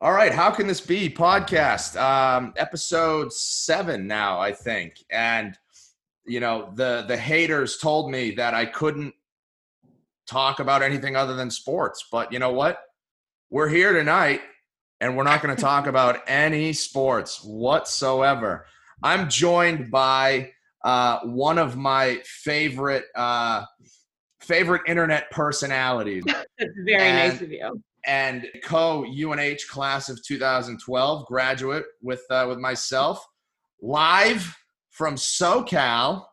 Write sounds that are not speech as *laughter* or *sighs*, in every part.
All right, how can this be podcast? Um, episode seven now, I think, and you know the the haters told me that I couldn't talk about anything other than sports, but you know what? We're here tonight, and we're not going to talk about any sports whatsoever. I'm joined by uh, one of my favorite uh, favorite internet personalities. That's *laughs* very And- nice of you. And co UNH class of 2012 graduate with uh, with myself live from SoCal.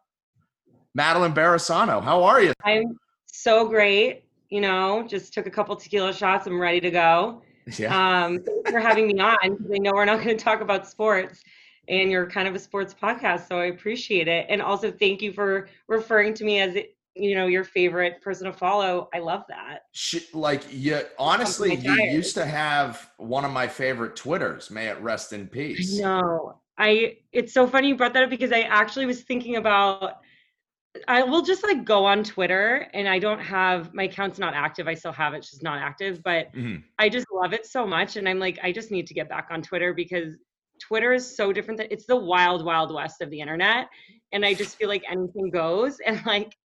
Madeline Barasano, how are you? I'm so great. You know, just took a couple tequila shots. I'm ready to go. Yeah, Um, thanks for having me on because I know we're not going to talk about sports, and you're kind of a sports podcast, so I appreciate it. And also, thank you for referring to me as you know your favorite person to follow. I love that. Sh- like you. Honestly, you used to have one of my favorite Twitters. May it rest in peace. No, I. It's so funny you brought that up because I actually was thinking about. I will just like go on Twitter, and I don't have my account's not active. I still have it, she's not active. But Mhm. I just love it so much, and I'm like, I just need to get back on Twitter because Twitter is so different. That it's the wild, wild west of the internet, and I just feel like anything goes. *laughs* And like,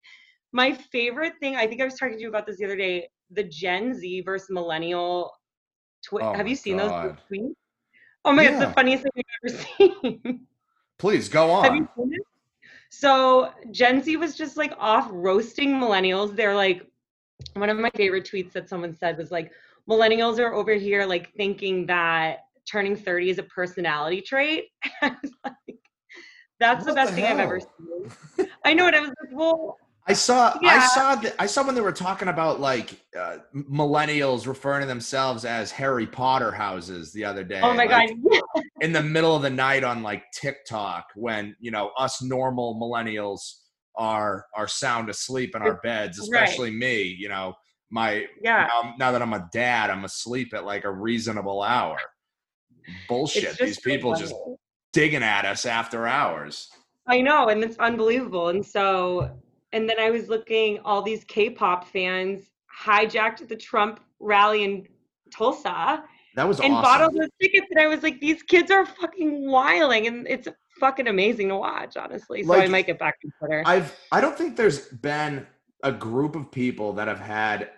my favorite thing, I think I was talking to you about this the other day. The Gen Z versus millennial. Twi- Oh have you seen those tweets? Oh my god, it's the funniest thing I've ever *laughs* seen. Please go Have you on. seen it? So Gen Z was just like off roasting millennials. They're like, one of my favorite tweets that someone said was like, millennials are over here like thinking that turning 30 is a personality trait. *laughs* Like, that's the best the thing I've ever seen. I know it. I was like, well, I saw I saw I saw when they were talking about like uh, millennials referring to themselves as Harry Potter houses the other day. oh my like, god, *laughs* in the middle of the night on like TikTok when you know us normal millennials are are sound asleep in our beds, Right. especially me. You know, my yeah. now, now that I'm a dad, I'm asleep at like a reasonable hour. Bullshit. These people just digging at us after hours. I know, and it's unbelievable. And so, and then I was looking, all these K-pop fans hijacked the Trump rally in Tulsa That was and bought all those tickets, and I was like, these kids are fucking wiling, and it's fucking amazing to watch, honestly. So I might get back to Twitter. I've I don't think there's been a group of people that have had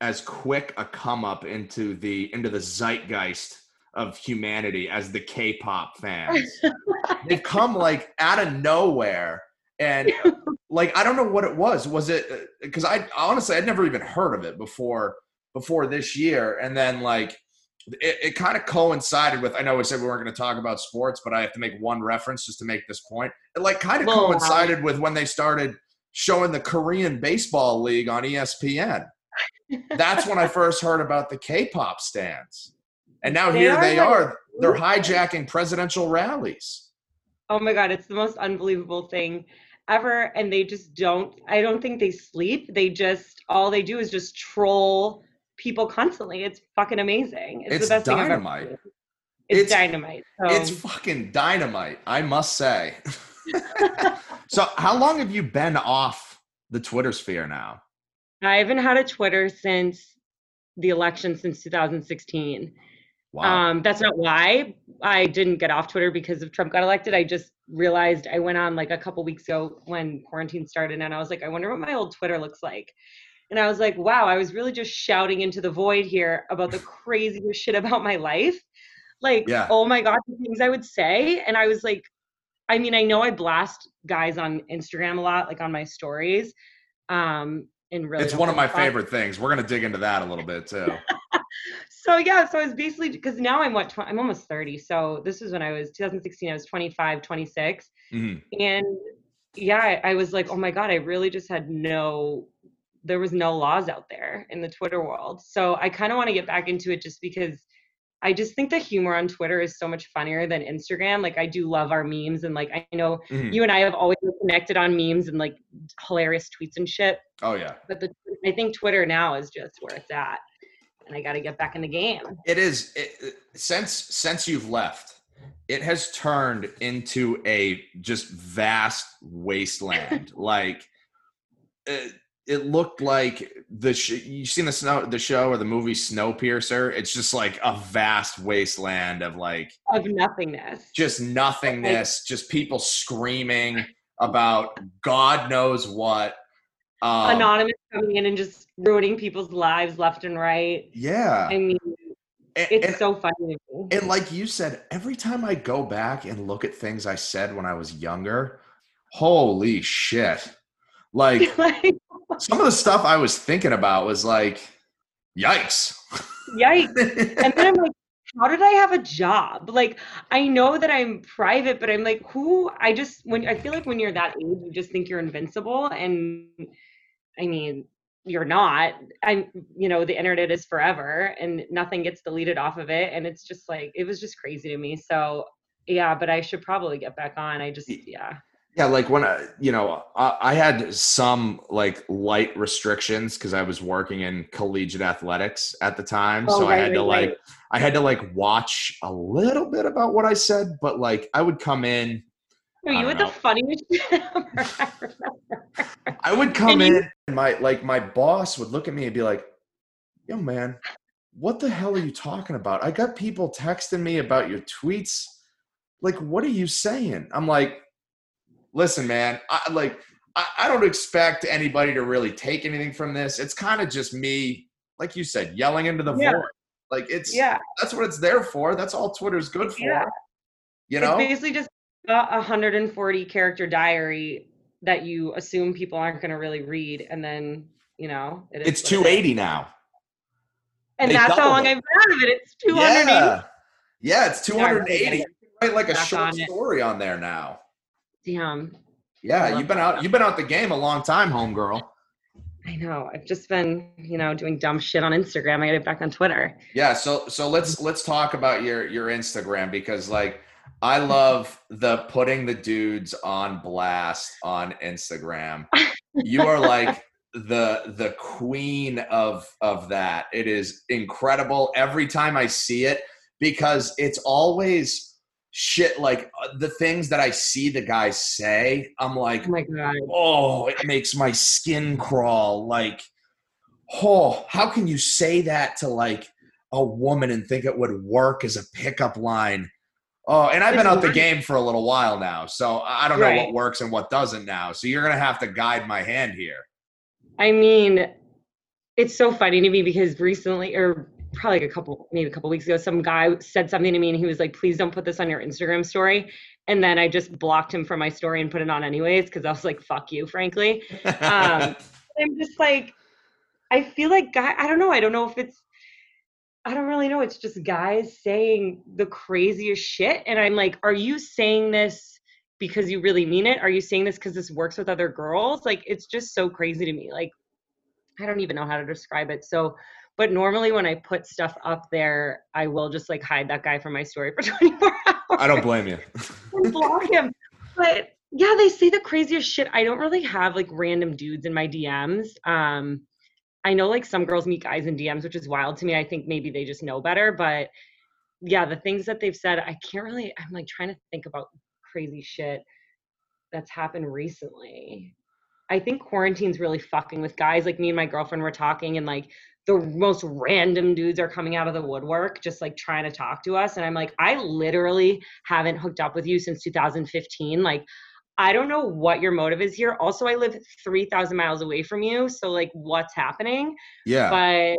as quick a come up into the into the zeitgeist of humanity as the K-pop fans. *laughs* They've come like out of nowhere and *laughs* like I don't know what it was. Was it uh, because I honestly I'd never even heard of it before before this year and then like it, it kind of coincided with I know we said we weren't going to talk about sports, but I have to make one reference just to make this point. It like kind of Well, um, coincided with when they started showing the Korean baseball league on ESPN. *laughs* That's when I first heard about the K-pop stands. And now They here are, they like, are. They're hijacking presidential rallies. Oh my god, it's the most unbelievable thing ever, and they just don't. I don't think they sleep. They just all they do is just troll people constantly. It's fucking amazing. It's, It's the best thing dynamite. Seen. It's, It's- dynamite. So. It's fucking dynamite, I must say. *laughs* so, how long have you been off the Twitter sphere now? I haven't had a Twitter since the election since 2016. Wow. Um, that's not why I didn't get off Twitter because of Trump got elected. I just realized I went on like a couple weeks ago when quarantine started, and I was like, I wonder what my old Twitter looks like. And I was like, wow, I was really just shouting into the void here about the *laughs* craziest shit about my life. Like, Yeah. oh my God, the things I would say. And I was like, I mean, I know I blast guys on Instagram a lot, like on my stories. Um, and really it's one of my favorite things. We're going to dig into that a little bit too. *laughs* so yeah so i was basically because now i'm what tw- i'm almost 30 so this is when i was 2016 i was 25 26 Mhm. and yeah I, I was like oh my god i really just had no there was no laws out there in the twitter world so i kind of want to get back into it just because i just think the humor on twitter is so much funnier than instagram like i do love our memes and like i know Mhm. you and i have always been connected on memes and like hilarious tweets and shit Oh, yeah. but the, i think twitter now is just where it's at and i got to get back in the game It is it, it- since since you've left, it has turned into a just vast wasteland. *laughs* like uh, it looked like the sh- you seen the snow the show or the movie Snowpiercer. It's just like a vast wasteland of like of nothingness. just nothingness, just people screaming about God knows what. Um, Anonymous coming in and just ruining people's lives left and right. yeah, I mean, and, it's and- so funny. And like you said, every time I go back and look at things I said when I was younger, holy shit. Like *laughs* like, some of the stuff I was thinking about was like, yikes. yikes. *laughs* And then I'm like, how did I have a job? Like, I know that I'm private, but I'm like, who? I just, when I feel like when you're that age, you just think you're invincible. And I mean, you're not. I'm, you know, the internet is forever and nothing gets deleted off of it. And it's just like, it was just crazy to me. So, yeah, but I should probably get back on. I just, yeah. Yeah, like when I, you know, I, I had some like light restrictions because I was working in collegiate athletics at the time, Oh, so I right, had to like, right. I had to like watch a little bit about what I said, but like I would come in, No, you don't the funniest *laughs* shit ever. I would come And you- in, and my like my boss would look at me and be like, "Yo, man, what the hell are you talking about? I got people texting me about your tweets. Like, what are you saying?" I'm like, "Listen, man, I like I, I don't expect anybody to really take anything from this. It's kind of just me, like you said, yelling into the Yeah. void. Like it's yeah. that's what it's there for. That's all Twitter's good for. Yeah. You It's know? basically just a 140 character diary that you assume people aren't going to really read, and then you know it is It's what it is. 280 now. and they that's how long it. I've been out of it. It's 280. Yeah. Yeah, it's Yeah, I 280. gotta You can write like a short on story on there now. Damn, Yeah, you've been out you've been out the game a long time, homegirl. I know. I've just been you know doing dumb shit on Instagram. I got it back on Twitter. Yeah, so so let's mm. let's talk about your your Instagram because like I love the putting the dudes on blast on Instagram. You are like the the queen of of that. It is incredible every time I see it because it's always shit like uh, the things that I see the guys say. I'm like, Oh my god. oh, it makes my skin crawl. Like, oh, how can you say that to like a woman and think it would work as a pickup line? Oh, and I've been out the game for a little while now, so I don't know Right. what works and what doesn't now. So you're gonna have to guide my hand here. I mean, it's so funny to me because recently, or probably like a couple, maybe a couple weeks ago, some guy said something to me and he was like, please don't put this on your Instagram story. And then I just blocked him from my story and put it on anyways because I was like, fuck you, frankly. Um, *laughs* I'm just like, I feel like guy, I don't know. I don't know if it's, I don't really know. It's just guys saying the craziest shit. And I'm like, are you saying this because you really mean it? Are you saying this because this works with other girls? Like, it's just so crazy to me. Like, I don't even know how to describe it. So, but normally when I put stuff up there, I will just like hide that guy from my story for *laughs* 24 hours I don't blame you. and block *laughs* him. But yeah, they say the craziest shit. I don't really have like random dudes in my DMs. Um, I know like some girls meet guys in DMs, which is wild to me. I think maybe they just know better. But yeah, the things that they've said, I can't really. I'm like trying to think about crazy shit that's happened recently. I think quarantine's really fucking with guys. Like me and my girlfriend were talking, and like the most random dudes are coming out of the woodwork, just like trying to talk to us. And I'm like, I literally haven't hooked up with you since 2015. Like, I don't know what your motive is here. Also, I live 3,000 miles away from you. So, like, what's happening? Yeah. But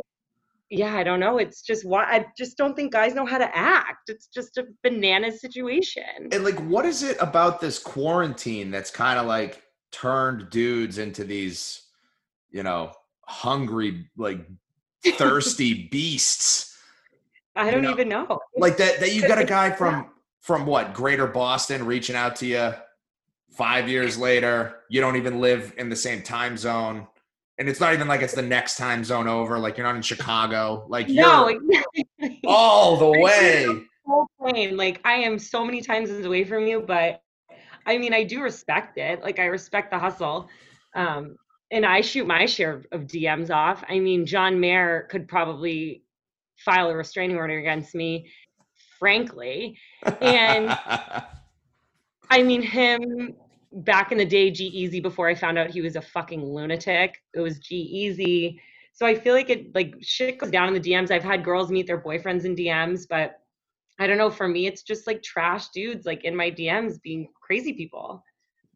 yeah, I don't know. It's just why I just don't think guys know how to act. It's just a banana situation. And like, what is it about this quarantine that's kind of like turned dudes into these, you know, hungry, like *laughs* thirsty beasts? I don't know, even know. Like that that you got a *laughs* guy from from what, Greater Boston reaching out to you 5 years later. You don't even live in the same time zone. And it's not even like it's the next time zone over. Like you're not in Chicago. Like No, exactly. all the way. whole plane. Like I am so many times away from you, but I mean, I do respect it. Like I respect the hustle. Um, and I shoot my share of DMs off. I mean, John Mayer could probably file a restraining order against me, frankly. And *laughs* I mean, him back in the day G-Eazy before I found out he was a fucking lunatic. It was G-Eazy. So I feel like it like shit goes down in the DMs. I've had girls meet their boyfriends in DMs, but I don't know. For me, it's just like trash dudes like in my DMs being crazy people.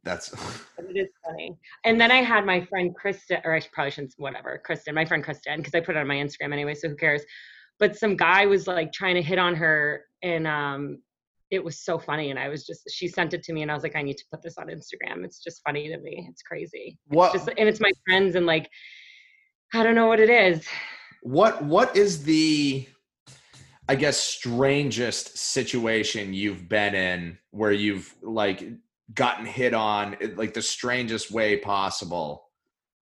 That's *laughs* it is funny. And then I had my friend Kristen, or I probably shouldn't, whatever, Kristen, my friend Kristen, because I put it on my Instagram anyway, so who cares? But some guy was like trying to hit on her, and um, it was so funny. And I was just, she sent it to me, and I was like, I need to put this on Instagram. It's just funny to me. It's crazy. what Just, and it's my friends, and like, I don't know what it is. what what is the I guess strangest situation you've been in where you've like gotten hit on like the strangest way possible.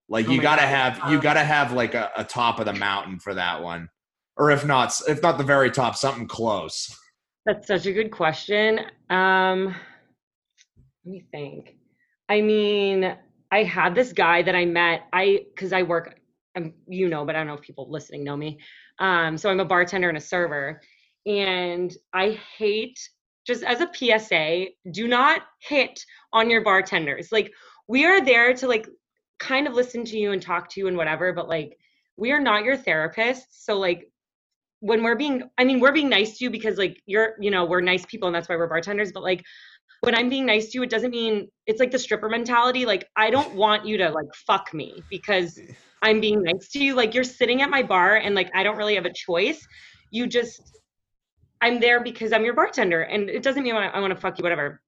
Like Oh you gotta God. have you Um, gotta have like a, a top of the mountain for that one. Or if not if not the very top, something close. That's such a good question. Um, let me think. I mean, I had this guy that I met. I because I work, um, you know, but I don't know if people listening know me. Um, so I'm a bartender and a server, and I hate just as a PSA, do not hit on your bartenders. Like we are there to like kind of listen to you and talk to you and whatever, but like we are not your therapists. So like when we're being i mean we're being nice to you because like you're you know we're nice people and that's why we're bartenders but like when i'm being nice to you it doesn't mean it's like the stripper mentality like i don't *laughs* want you to like fuck me because *laughs* i'm being nice to you. Like you're sitting at my bar and like i don't really have a choice. You just i'm there because i'm your bartender and it doesn't mean i, I want to fuck you whatever.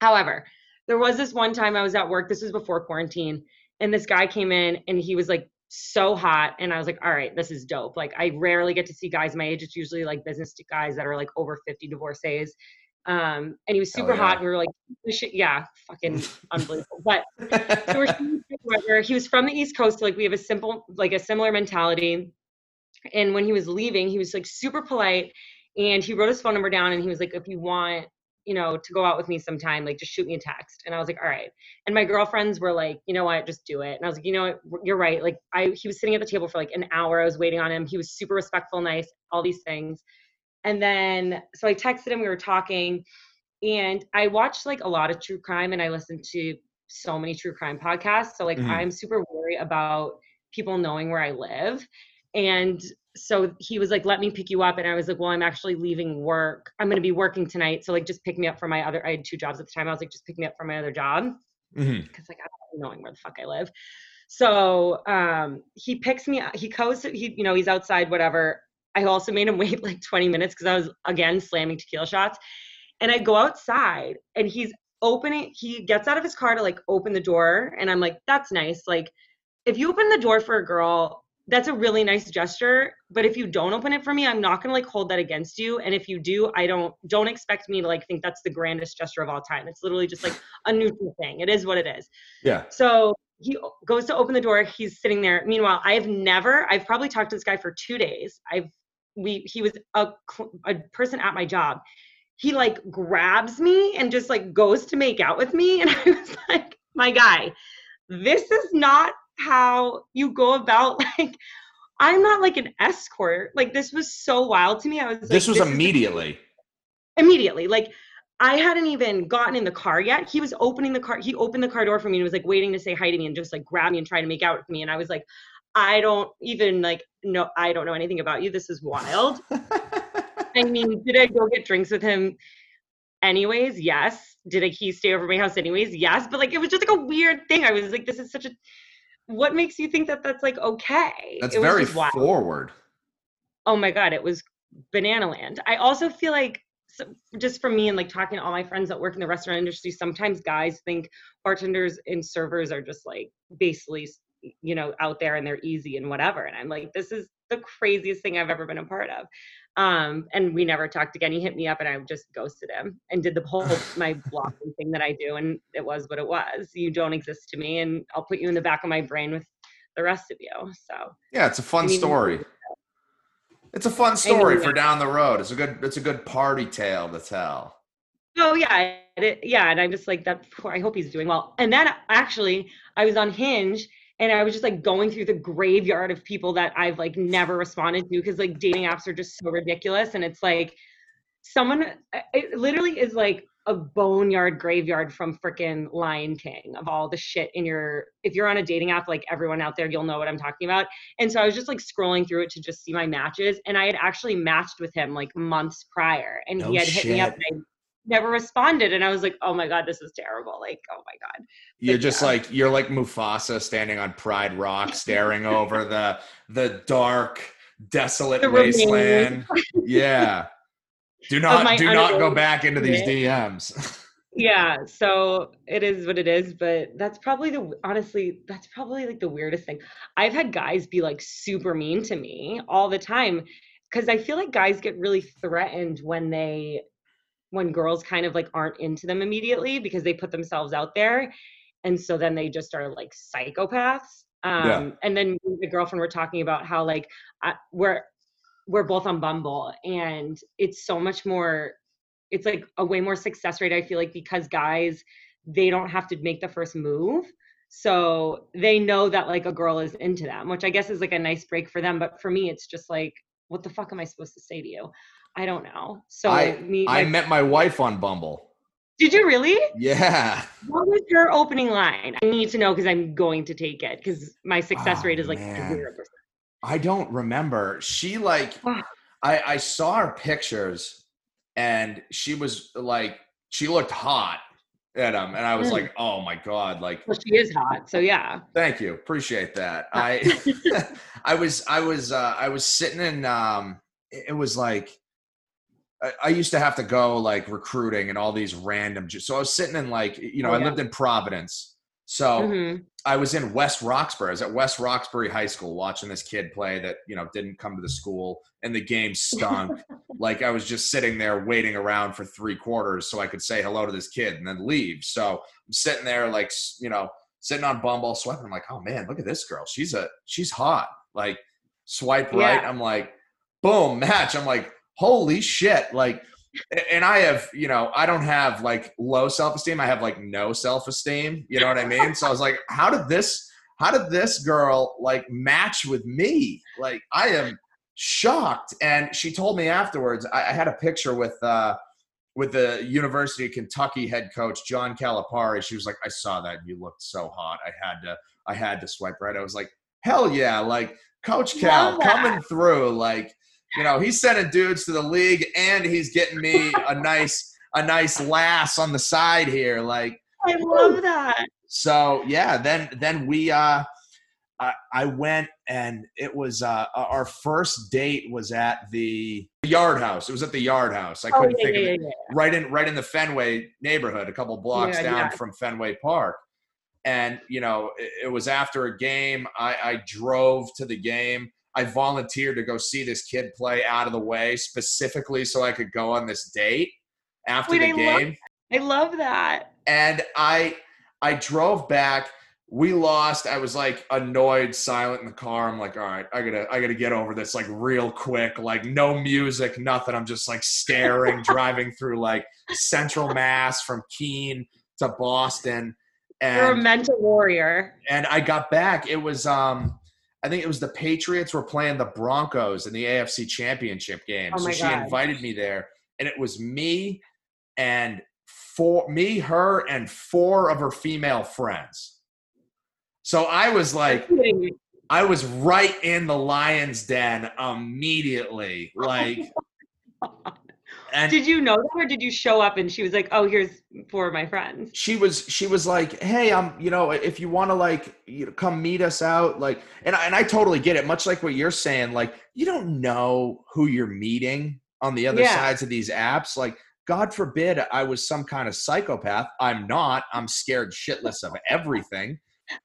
However there was this one time i was at work this was before quarantine and this guy came in and he was like so hot and i was like all right this is dope. Like i rarely get to see guys my age it's usually like business guys that are like over 50 divorcees. Um and he was super hot yeah. and we were like yeah fucking *laughs* unbelievable. But so he was from the east coast so like we have a simple like a similar mentality. And when he was leaving he was like super polite and he wrote his phone number down and he was like if you want you know to go out with me sometime like just shoot me a text and i was like all right and my girlfriends were like you know what? Just do it. And i was like you know what? You're right. Like i he was sitting at the table for like an hour. I was waiting on him. He was super respectful nice all these things. And then so i texted him we were talking and i watched like a lot of true crime and i listened to so many true crime podcasts so like Mhm. i'm super worried about people knowing where i live and so he was like let me pick you up and i was like well i'm actually leaving work i'm going to be working tonight so like just pick me up from my other i had two jobs at the time i was like just pick me up from my other job Mhm. because like I don't know knowing where the fuck I live. So um, he picks me. up, He goes. He you know he's outside. Whatever. I also made him *laughs* wait like 20 minutes because I was again slamming tequila shots. And I go outside and he's opening. He gets out of his car to like open the door, and I'm like, that's nice. Like if you open the door for a girl. That's a really nice gesture, but if you don't open it for me, I'm not gonna like hold that against you. And if you do, I don't don't expect me to like think that's the grandest gesture of all time. It's literally just like a neutral thing. It is what it is. Yeah. So he goes to open the door. He's sitting there. Meanwhile, I have never. I've probably talked to this guy for two days. I've we. He was a a person at my job. He like grabs me and just like goes to make out with me, *laughs* and I was like, my guy, this is not how you go about *laughs* like. I'm not like an escort. Like this was so wild to me. I was like, This was is immediately. immediately. Like i hadn't even gotten in the car yet. He was opening the car he opened the car door for me and was like waiting to say hi to me and just like grab me and try to make out with me. And i was like i don't even like no i don't know anything about you. This is wild. *laughs* I mean did i go get drinks with him anyways? Yes. Did he stay over my house anyways? Yes. But like it was just like a weird thing. I was like this is such a what makes you think that that's like okay? That's It very wild. forward. oh my god it was banana land. I also feel like so just from me and like talking to all my friends that work in the restaurant industry sometimes guys think bartenders and servers are just like basically you know out there and they're easy and whatever and i'm like this is the craziest thing i've ever been a part of um and we never talked again he hit me up and i just ghosted him and did the whole *laughs* my blocking thing that i do and it was what it was you don't exist to me and i'll put you in the back of my brain with the rest of you so Yeah, it's a fun I mean, story. It's a fun story for down the road. It's a good it's a good party tale to tell. Oh yeah, it, yeah, and I'm just like that. Poor, I hope he's doing well. And then actually, I was on Hinge, and I was just like going through the graveyard of people that I've like never responded to because like dating apps are just so ridiculous, and it's like someone uh, it literally is like a boneyard graveyard from freaking Lion King of all the shit in your if you're on a dating app like everyone out there you'll know what I'm talking about. And so I was just like scrolling through it to just see my matches. And I had actually matched with him like months prior. And No he had hit me up and I never responded and I was like, "Oh my god, this is terrible." Like, "Oh my god." You're But just yeah. like you're like Mufasa standing on Pride Rock, *laughs* staring over the the dark, desolate The wasteland. *laughs* Yeah. Do not do not go back into these DMs. Yeah, so it is what it is, but that's probably the honestly, that's probably like the weirdest thing. I've had guys be like super mean to me all the time because I feel like guys get really threatened when they when girls kind of like aren't into them immediately because they put themselves out there and so then they just are like psychopaths. Um Yeah. and then the girlfriend were talking about how like I, we're we're both on Bumble and it's so much more it's like a way more success rate I feel like because guys they don't have to make the first move. So they know that like a girl is into them, which I guess is like a nice break for them, but for me it's just like what the fuck am I supposed to say to you? I don't know. So I me I my- met my wife on Bumble. Did you really? Yeah. What was your opening line? I need to know because I'm going to take it because my success Oh, rate is like 0%. I don't remember. She like. I I saw her pictures and she was like she looked hot at him and I was Mm. like, "Oh my god, like Well, she is hot, so yeah. Thank you. Appreciate that. *laughs* I *laughs* I was I was uh I was sitting in um it was like I, I used to have to go like recruiting and all these random so I was sitting in like you know, Oh, I lived in Providence. So Mhm. I was in West Roxbury. I was at West Roxbury High School watching this kid play that, you know, didn't come to the school and the game stunk. *laughs* like I was just sitting there waiting around for three quarters so I could say hello to this kid and then leave. So I'm sitting there like, you know, sitting on Bumble swiping. I'm like, oh man, look at this girl. She's a, she's hot. Like swipe right. Yeah. I'm like, boom, match. I'm like, holy shit. Like, and I have, you know, I don't have like low self esteem. I have like no self esteem. You know what I mean? So I was like, how did this, how did this girl like match with me? Like, I am shocked. And she told me afterwards, I, I had a picture with, uh, with the University of Kentucky head coach John Calipari. She was like, I saw that and you looked so hot. I had to, I had to swipe right. I was like, hell yeah, like Coach Cal coming through, like you know, he's sending dudes to the league and he's getting me a nice a nice lass on the side here. Like I love that. so yeah, then then we uh I, I went and it was uh our first date was at the Yard House. It was at the Yard House. I Oh, couldn't yeah, think yeah, of it. yeah. Right in right in the Fenway neighborhood, a couple blocks down from Fenway Park. And you know, it, it was after a game. I, I drove to the game. I volunteered to go see this kid play out of the way specifically so I could go on this date after Wait, the I love- game I love that. and I I drove back. We lost. I was like annoyed, silent in the car. I'm like, all right, I gotta I gotta get over this like real quick. Like no music, nothing. I'm just like staring, *laughs* driving through like Central Mass from Keene to Boston, You're a mental warrior. and I got back. It was um. I think it was the Patriots were playing the Broncos in the AFC Championship game. Oh so she God. invited me there, and it was me and four, me, her, and four of her female friends. So I was like, I was right in the lion's den immediately, like, *laughs* and Did you know that or did you show up and she was like, oh, here's four of my friends? she was she was like hey i'm you know if you want to like you know come meet us out like and I, and I totally get it much like what you're saying like you don't know who you're meeting on the other Yeah. sides of these apps like god forbid i was some kind of psychopath i'm not i'm scared shitless of everything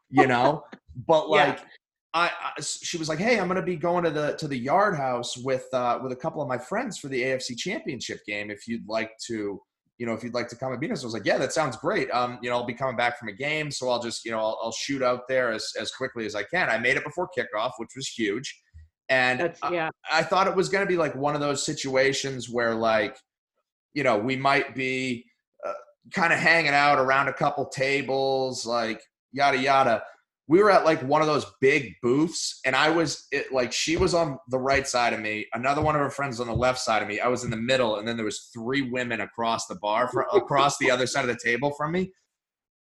you know but *laughs* Yeah. I, I she was like hey i'm gonna be going to the to the yard house with uh with a couple of my friends for the afc championship game if you'd like to you know, if you'd like to come and meet us, I was like, yeah, that sounds great. Um, you know, I'll be coming back from a game, so I'll just, you know, I'll, I'll shoot out there as, as quickly as I can. I made it before kickoff, which was huge. And That's, I, yeah. I thought it was going to be like one of those situations where like, you know, we might be uh, kind of hanging out around a couple tables, like yada, yada. We were at like one of those big booths, and I was it, like, she was on the right side of me, another one of her friends on the left side of me. I was in the middle, and then there was three women across the bar, for, *laughs* across the other side of the table from me.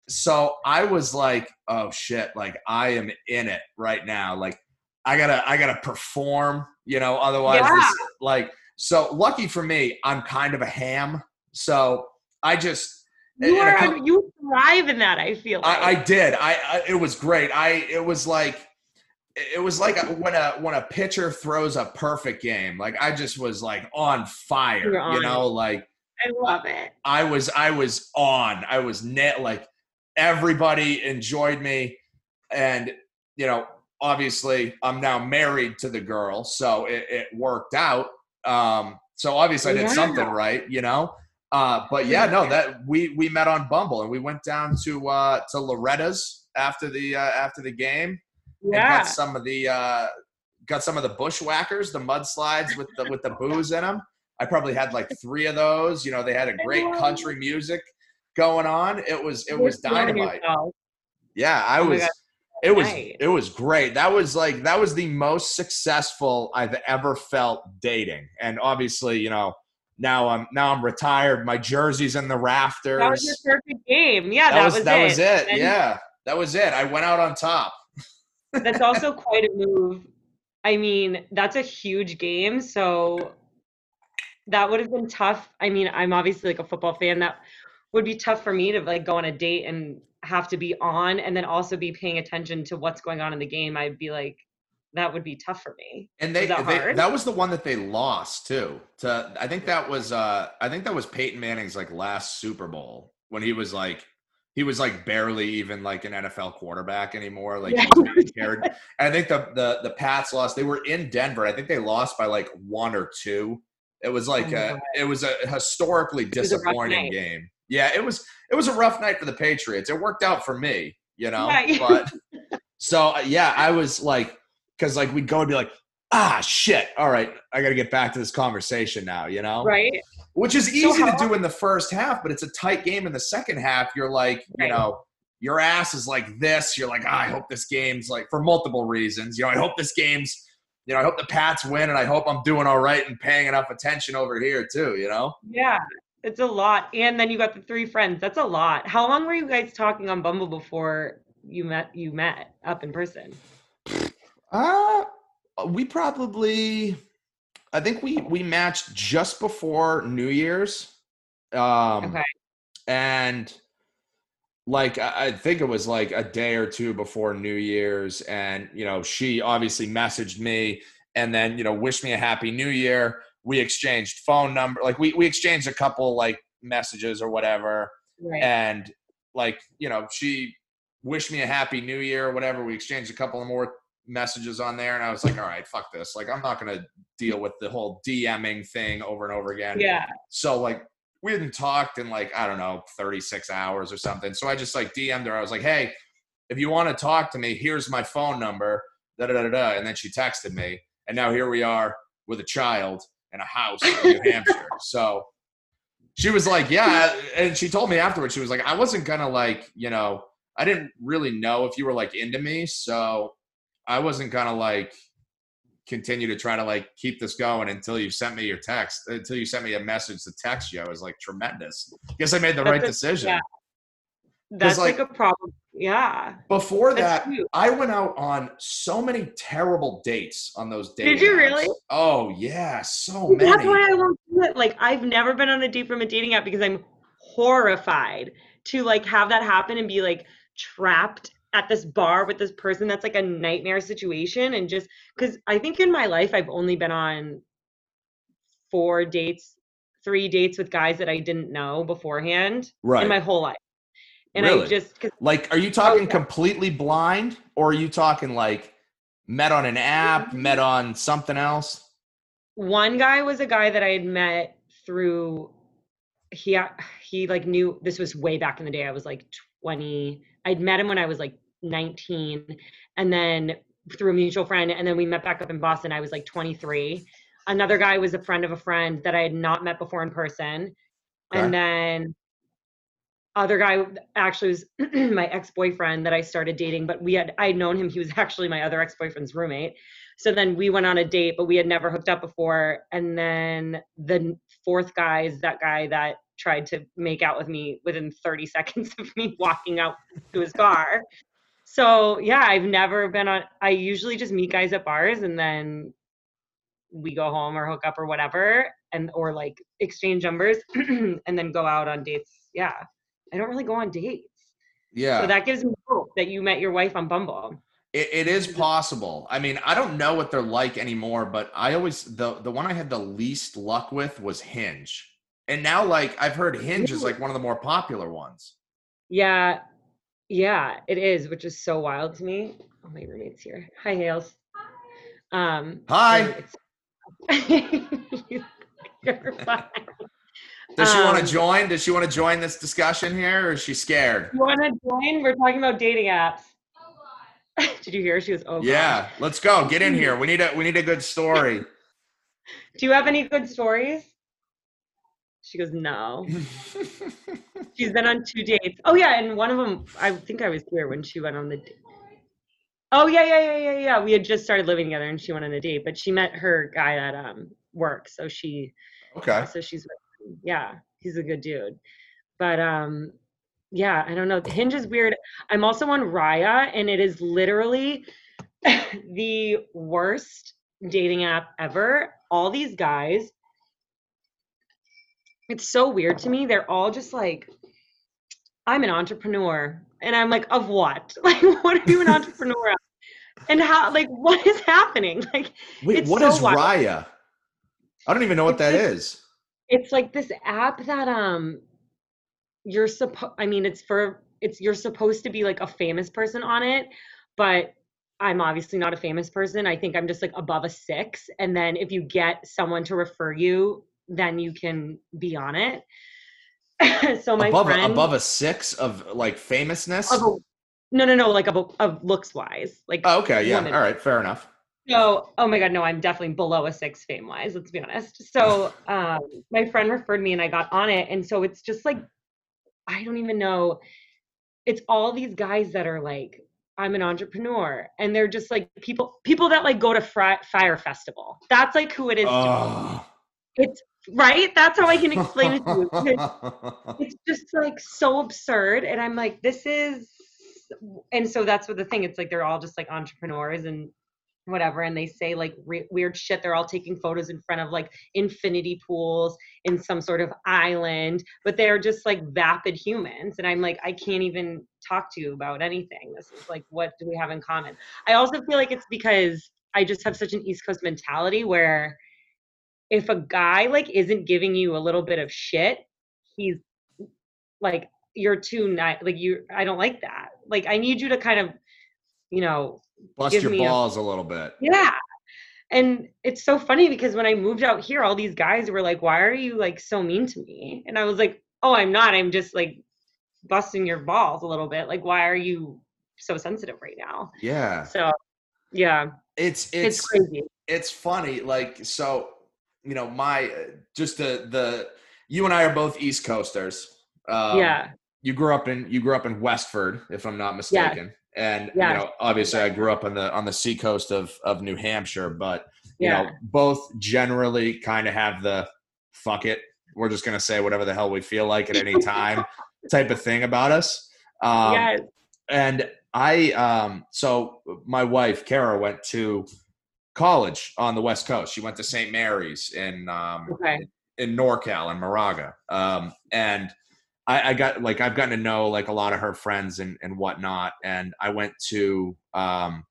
So I was like, oh shit, like I am in it right now. Like I gotta, I gotta perform, you know, otherwise, Yeah. this, like, so lucky for me, I'm kind of a ham. So I just, You and are you thrive in that. I feel. Like. I, I did. I, I it was great. I it was like it was like when a when a pitcher throws a perfect game. Like I just was like on fire. On you know, like I love it. I was I was on. I was net like everybody enjoyed me, and you know, obviously I'm now married to the girl, so it, it worked out. Um, so obviously I did Yeah. something right, you know. Uh, but yeah, no, that *laughs* we we met on Bumble and we went down to uh, to Loretta's after the uh, after the game and Yeah. got some of the uh, got some of the bushwhackers, the mudslides with the with the booze in them. I probably had like three of those. You know, they had a great country music going on. It was it was dynamite. Yeah, I Oh was. It was it was great. That was like that was the most successful I've ever felt dating. And obviously, you know, now I'm now I'm retired. My jersey's in the rafters. That was your perfect game. Yeah, that, that, was, that it. was it. And Yeah, that was it. I went out on top. That's also *laughs* quite a move. I mean, that's a huge game. So that would have been tough. I mean, I'm obviously like a football fan. That would be tough for me to like go on a date and have to be on and then also be paying attention to what's going on in the game. I'd be like, that would be tough for me. And they, that, they that was the one that they lost too. To I think that was uh I think that was Peyton Manning's like last Super Bowl when he was like he was like barely even like an NFL quarterback anymore. Like he Yeah. wasn't cared. *laughs* And I think the the the Pats lost. They were in Denver. I think they lost by like one or two. It was like Oh a it was a historically was a disappointing game. Yeah, it was it was a rough night for the Patriots. It worked out for me, you know. Right. But *laughs* so uh, yeah, I was like because like we'd go and be like, ah, shit. All right, I got to get back to this conversation now, you know? Right? Which is easy how- to do in the first half, but it's a tight game in the second half. You're like, you know, your ass is like this. You're like, ah, I hope this game's like for multiple reasons. You know, I hope this game's, you know, I hope the Pats win, and I hope I'm doing all right and paying enough attention over here too. You know? Yeah. It's a lot. And then you got the three friends. That's a lot. How long were you guys talking on Bumble before you met you met up in person? Uh we probably I think we we matched just before New Year's. Um Okay. and like I think it was like a day or two before New Year's and you know she obviously messaged me and then you know wished me a happy new year. We exchanged phone number like we we exchanged a couple like messages or whatever Right. and like you know she wished me a happy new year or whatever we exchanged a couple more messages on there and i was like all right fuck this like i'm not gonna deal with the whole dming thing over and over again yeah. so like we hadn't talked in like i don't know 36 hours or something so i just like dm'd her i was like hey if you want to talk to me here's my phone number da da da da and then she texted me and now here we are with a child and a house in new hampshire *laughs* so she was like, yeah. And she told me afterwards, she was like, I wasn't gonna like, you know, I didn't really know if you were like into me. So I wasn't gonna like continue to try to like keep this going until you sent me your text, until you sent me a message to text you. I was like, tremendous. Guess I made the That's right a- decision. yeah. That's like- like, a problem. Yeah. Before That's that, cute. I went out on so many terrible dates on those dates. Did you really? Oh yeah, so many. That's why I won't do it. Like I've never been on a date from a dating app because I'm horrified to like have that happen and be like trapped at this bar with this person that's like a nightmare situation and just because I think in my life I've only been on four dates, three dates with guys that I didn't know beforehand right. in my whole life. And I just Like, are you oh, talking yeah. completely blind, or are you talking like met on an app, mm-hmm. met on something else? one guy was a guy that I had met through he uh, he like knew this was way back in the day. I was like 20. I'd met him when I was like 19 and then through a mutual friend and then we met back up in Boston. I was like 23. Another guy was a friend of a friend that I had not met before in person. Okay. And then other guy actually was *clears throat* my ex-boyfriend that I started dating, but we had I'd known him. He was *laughs* actually my other ex-boyfriend's roommate. So then we went on a date, but we had never hooked up before. And then the fourth guy is that guy that tried to make out with me within 30 *laughs* seconds of me walking out to his car. So yeah, I've never been on I usually just meet guys at bars and then we go home or hook up or whatever and or like exchange numbers *clears throat* and then go out on dates. Yeah. I don't really go on dates. Yeah. So that gives me hope that you met your wife on Bumble. It, it is mm-hmm. possible. I mean, I don't know what they're like anymore, but I always the the one I had the least luck with was Hinge, and now like I've heard Hinge is like one of the more popular ones. Yeah, yeah, it is, which is so wild to me. Oh, my roommate's here. Hi, Hales. Um, Hi. *laughs* Fine. Does she want to Um, join? Does she want to join this discussion here, or is she scared? You want to join? We're talking about dating apps. *laughs* Did you hear? She was oh. Yeah, let's go. Get in here. *laughs* We need a we need a good story. Do you have any good stories? She goes, no. She's been on two dates. Oh yeah, and one of them, I think I was here when she went on the. date. Oh yeah, yeah, yeah, yeah, yeah. We had just started living together, and she went on a date, but she met her guy at um work, so she, okay. so she's, yeah, he's a good dude, but um, yeah, I don't know. The Hinge is weird. I'm also on Raya, and it is literally *laughs* the worst dating app ever. All these guys, it's so weird to me. They're all just like, I'm an entrepreneur. And I'm like, of what? *laughs* Like, what are you an *laughs* entrepreneur of? And how, like, what is happening? *laughs* Like, Wait, It's what so is wild. Raya? I don't even know what It's that this- is. it's like this app that, um, you're supposed, I mean, it's for, it's, you're supposed to be like a famous person on it, but I'm obviously not a famous person. I think I'm just like above a six. And then if you get someone to refer you, then you can be on it. *laughs* so my above friend, a, above a six of like famousness. of a, no, no, no, like of, of looks wise, like oh, okay, yeah, woman. all right, fair enough. So, oh my God, no, I'm definitely below a six fame wise, let's be honest. So, *laughs* um, my friend referred me and I got on it. And so it's just like, I don't even know. It's all these guys that are like, I'm an entrepreneur. And they're just like people, people that like go to fri- Fyre Festival. That's like who it is. to me. Oh. It's right. That's how I can explain it to you. *laughs* It's just like so absurd. And I'm like, this is, and so that's what the thing, it's like they're all just like entrepreneurs and whatever and they say like re- weird shit they're all taking photos in front of like infinity pools in some sort of island but they're just like vapid humans and i'm like i can't even talk to you about anything this is like what do we have in common i also feel like it's because i just have such an east coast mentality where if a guy like isn't giving you a little bit of shit he's like you're too nice like you i don't like that like i need you to kind of you know Bust your me a- balls a little bit. yeah. And it's so funny because when I moved out here, all these guys were like, Why are you like so mean to me? And I was like, Oh, I'm not. I'm just like busting your balls a little bit. Like, why are you so sensitive right now? Yeah, So, yeah, it's it's, it's crazy. it's funny like so you know my uh, just the the you and i are both east coasters um, yeah. you grew up in you grew up in westford if i'm not mistaken and you know obviously i grew up on the on the seacoast of of new hampshire but you Yeah. know both generally kind of have the fuck it we're just gonna say whatever the hell we feel like at any time *laughs* type of thing about us um yes. and I um so my wife Kara went to college on the West Coast. She went to St. Mary's in um Okay. in NorCal in Moraga. Um and I, I got like I've gotten to know like a lot of her friends and, and whatnot. And I went to um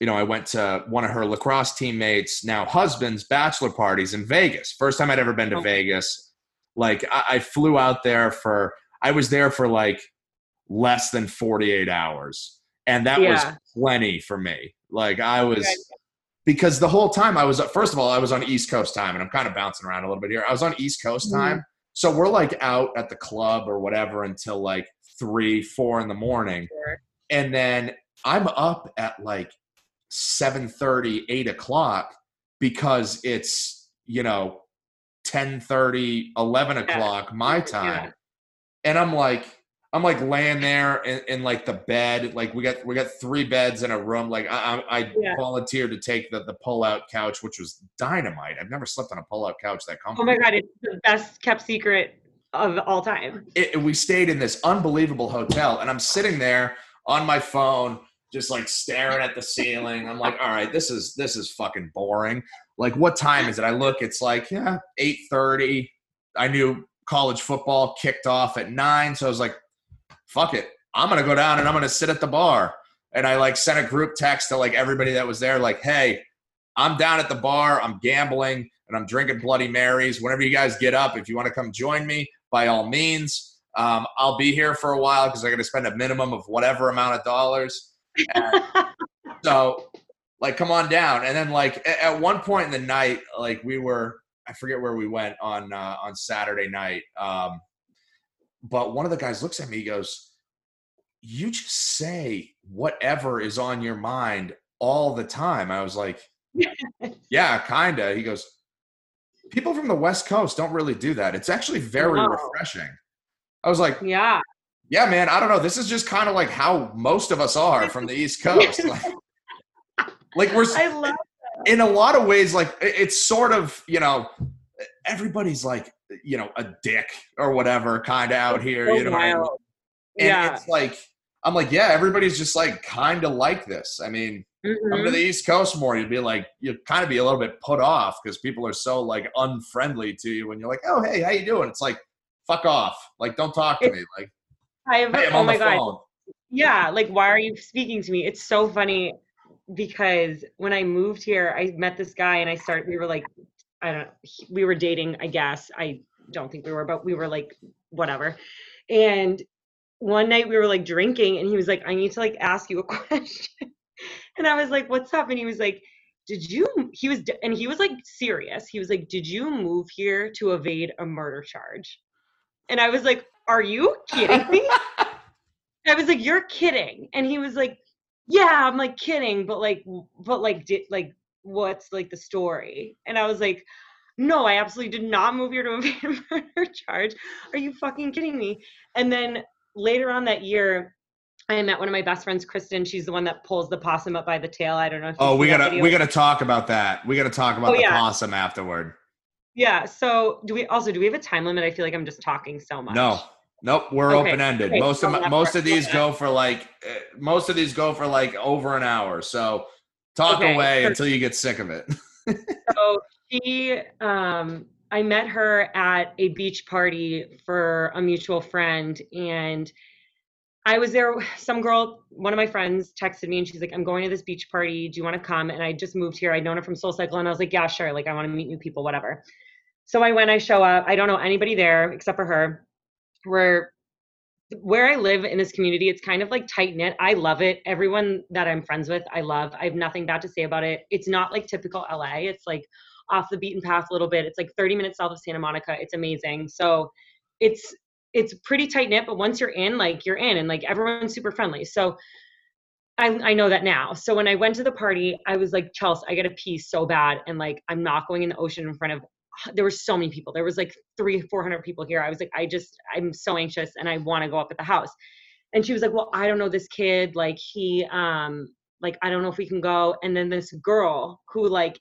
you know, I went to one of her lacrosse teammates, now husband's bachelor parties in Vegas. First time I'd ever been to Okay. Vegas. Like I, I flew out there for I was there for like less than 48 hours. And that was plenty for me. Like I was. Because the whole time I was first of all, I was on East Coast time and I'm kind of bouncing around a little bit here. I was on East Coast Mhm. time. So we're like out at the club or whatever until like three, four in the morning. Sure. And then I'm up at like 7 8 o'clock because it's, you know, 10 11 Yeah. o'clock my time. Yeah. And I'm like, I'm like laying there in, in like the bed. Like we got we got three beds in a room. Like I, I, I Yeah. volunteered to take the the pull out couch, which was dynamite. I've never slept on a pull out couch that comfortable. Oh my god, it's the best kept secret of all time. it, we stayed in this unbelievable hotel and i'm sitting there on my phone just like staring at the ceiling i'm like all right this is this is fucking boring like what time is it i look it's like yeah 8.30 i knew college football kicked off at 9 so i was like fuck it i'm gonna go down and i'm gonna sit at the bar and i like sent a group text to like everybody that was there like hey i'm down at the bar i'm gambling and i'm drinking bloody marys whenever you guys get up if you want to come join me by all means. Um, I'll be here for a while because I'm going to spend a minimum of whatever amount of dollars. And *laughs* so, like, come on down. And then, like, at one point in the night, like, we were, I forget where we went on uh, on Saturday night. Um, but one of the guys looks at me, he goes, "You just say whatever is on your mind all the time." I was like, *laughs* "Yeah, kinda." He goes, people from the west coast don't really do that it's actually very No. refreshing i was like yeah. yeah man i don't know this is just kind of like how most of us are from the east coast *laughs* like, like we're I love in a lot of ways like it's sort of you know everybody's like you know a dick or whatever kind of out here so you know I mean? and yeah. it's like i'm like yeah everybody's just like kind of like this i mean come Mhm. to the East Coast more, you'd be like, you'd kind of be a little bit put off because people are so like unfriendly to you when you're like, oh hey, how you doing? It's like, fuck off, like don't talk to me, like I have, hey, I'm oh on my the god. phone. Yeah, like why are you speaking to me? It's so funny because when I moved here, I met this guy and I started we were like I don't know, he- we were dating, I guess. I don't think we were, but we were like whatever. And one night we were like drinking and he was like I need to like ask you a *laughs* question. and I was like what's up? And he was like did you he was and he was like serious. He was like did you move here to evade a murder charge? And I was like are you kidding me? *laughs* I was like, "You're kidding," and he was like, "Yeah, I'm like kidding, but like, but like, di- like, what's like the story?" And I was like, "No, I absolutely did not move here to evade a *laughs* murder charge. Are you fucking kidding me?" And then later on that year, I met one of my best friends, Kristen. She's the one that pulls the possum up by the tail. I don't know. If Oh, we gotta we gotta talk about that. We gotta talk about Oh, the yeah. possum afterward. Yeah. So do we also do we have a time limit? I feel like I'm just talking so much. No, nope, we're Okay, open ended. okay, Most of my, most of these go for like eh, most of these go for like over an hour. So talk Okay, away until you get sick of it. *laughs* so she um i met her at a beach party for a mutual friend and i was there some girl one of my friends texted me and she's like i'm going to this beach party. Do you want to come? And i just moved here. I'd known her from SoulCycle and i was like yeah sure. Like i want to meet new people whatever. So i went i show up. I don't know anybody there except for her. We're where I live in this community, it's kind of like tight knit. I love it. Everyone that I'm friends with, I love. I have nothing bad to say about it. It's not like typical LA. It's like off the beaten path a little bit. It's like 30 minutes south of Santa Monica. It's amazing. So it's it's pretty tight knit, but once you're in, like you're in and like everyone's super friendly. So I, I know that now. So when I went to the party, I was like, Chelsea, I gotta pee so bad. And like, I'm not going in the ocean in front of, there were so many people. There was like three, 400 people here. I was like, I just, I'm so anxious and I wanna go up at the house. And she was like, well, I don't know this kid. Like he, um, like, I don't know if we can go. And then this girl who like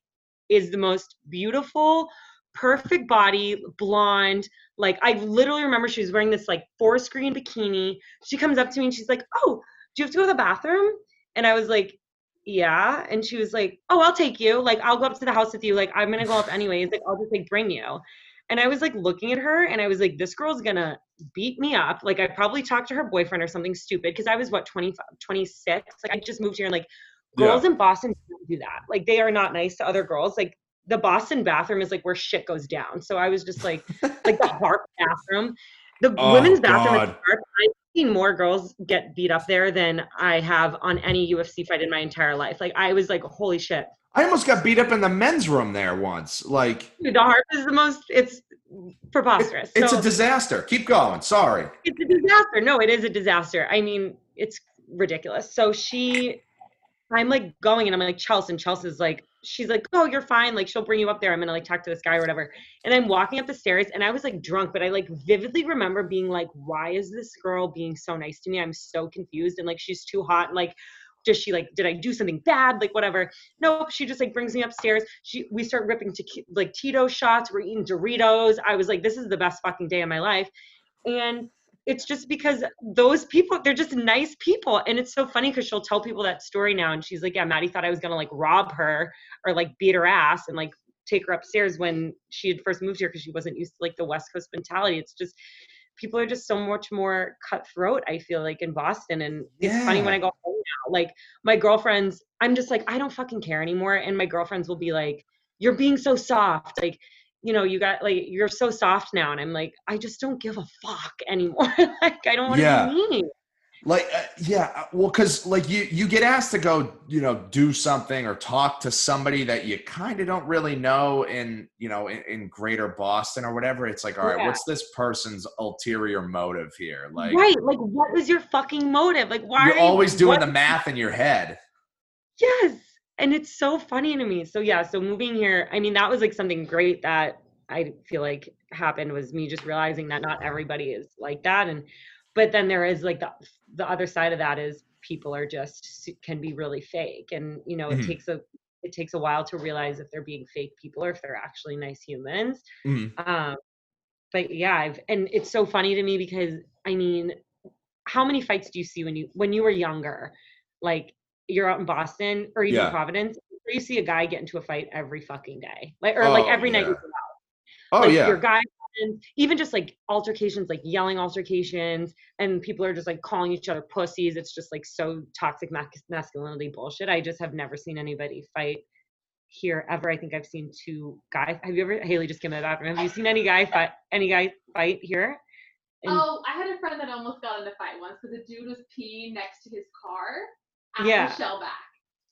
is the most beautiful, perfect body, blonde. Like I literally remember she was wearing this like four screen bikini. She comes up to me and she's like, oh, do you have to go to the bathroom? And I was like, yeah. And she was like, oh, I'll take you. Like, I'll go up to the house with you. Like, I'm going to go up *laughs* anyways. Like, I'll just like bring you. And I was like looking at her and I was like, this girl's going to beat me up. Like, I probably talked to her boyfriend or something stupid because I was what, 25, 26? Like, I just moved here and like girls in Boston don't do that. Like, they are not nice to other girls. Like, the Boston bathroom is like where shit goes down. So I was just like, like the *laughs* Harp bathroom. The Oh, women's bathroom God. Harp, I've seen more girls get beat up there than I have on any UFC fight in my entire life. Like I was like, holy shit. I almost got beat up in the men's room there once. Like Dude, the Harp is the most it's preposterous. it's so a disaster. Keep going. Sorry. it's a disaster. No, it is a disaster. I mean, it's ridiculous. So she I'm like going and I'm like, Chelsea, and Chelsea's like, she's like, "Oh, you're fine. Like she'll bring you up there. I'm gonna like talk to this guy or whatever." And I'm walking up the stairs, and I was like drunk, but I like vividly remember being like, "Why is this girl being so nice to me? I'm so confused." And like she's too hot, and like. Does she like? Did I do something bad? Like whatever. Nope. She just like brings me upstairs. She we start ripping to like Tito shots. We're eating Doritos. I was like, this is the best fucking day of my life. And it's just because those people they're just nice people. And it's so funny because she'll tell people that story now and she's like yeah maddie thought i was gonna like rob her or like beat her ass and like take her upstairs when she had first moved here because she wasn't used to like the west coast mentality. It's just people are just so much more cutthroat i feel like in boston. And it's yeah. funny when i go home now like my girlfriends i'm just like i don't fucking care anymore. And my girlfriends will be like you're being so soft. Like you know, you got like you're so soft now, and I'm like, I just don't give a fuck anymore. *laughs* like I don't want to yeah. be mean. Like uh, yeah, uh, well, because like you you get asked to go, you know, do something or talk to somebody that you kind of don't really know in you know in, in, Greater Boston or whatever. It's like, all right, yeah. what's this person's ulterior motive here? Like, right? Like, what was your fucking motive? Like, why? You're always you, doing what? the math in your head. Yes, and it's so funny to me. So yeah so moving here i mean that was like something great that i feel like happened was me just realizing that not everybody is like that. And but then there is like the the other side of that is people are just can be really fake. And you know it mm-hmm. takes a it takes a while to realize if they're being fake people or if they're actually nice humans. Mm-hmm. um but yeah I've, and it's so funny to me because i mean how many fights do you see when you when you were younger? Like you're out in Boston or even yeah. Providence, you see a guy get into a fight every fucking day, like or oh, like every yeah. night you go out. Oh like, yeah. Your guy, even just like altercations, like yelling altercations, and people are just like calling each other pussies. It's just like so toxic masculinity bullshit. I just have never seen anybody fight here ever. I think I've seen two guys. Have you ever Haley just came out of the bathroom? Have you seen any guy fight any guy fight here? oh, I had a friend that almost got in a fight once because a dude was peeing next to his car yeah. shell back.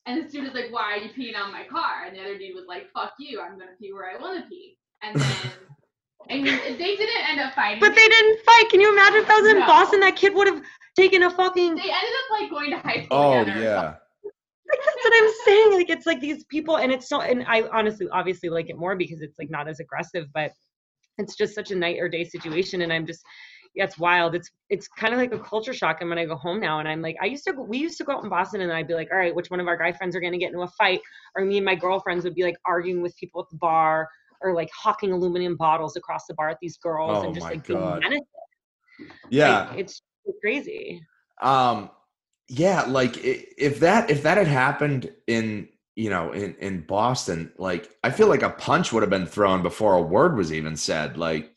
And the dude was like, Why are you peeing on my car? And the other dude was like, Fuck you, I'm gonna pee where I wanna pee. And then *laughs* and they didn't end up fighting. But they didn't fight. Can you imagine if that was in no. Boston? That kid would have taken a fucking They ended up like going to high school. Oh yeah. Like, that's what I'm saying. Like it's like these people and it's so and I honestly obviously like it more because it's like not as aggressive, but it's just such a night or day situation and I'm just yeah, it's wild. It's it's kind of like a culture shock. And when I go home now, and I'm like, I used to, we used to go out in Boston, and I'd be like, all right, which one of our guy friends are going to get into a fight? Or me and my girlfriends would be like arguing with people at the bar, or like hawking aluminum bottles across the bar at these girls, oh and just like God. being Yeah, like, it's crazy. Um, yeah, like if that if that had happened in you know in in Boston, like I feel like a punch would have been thrown before a word was even said. Like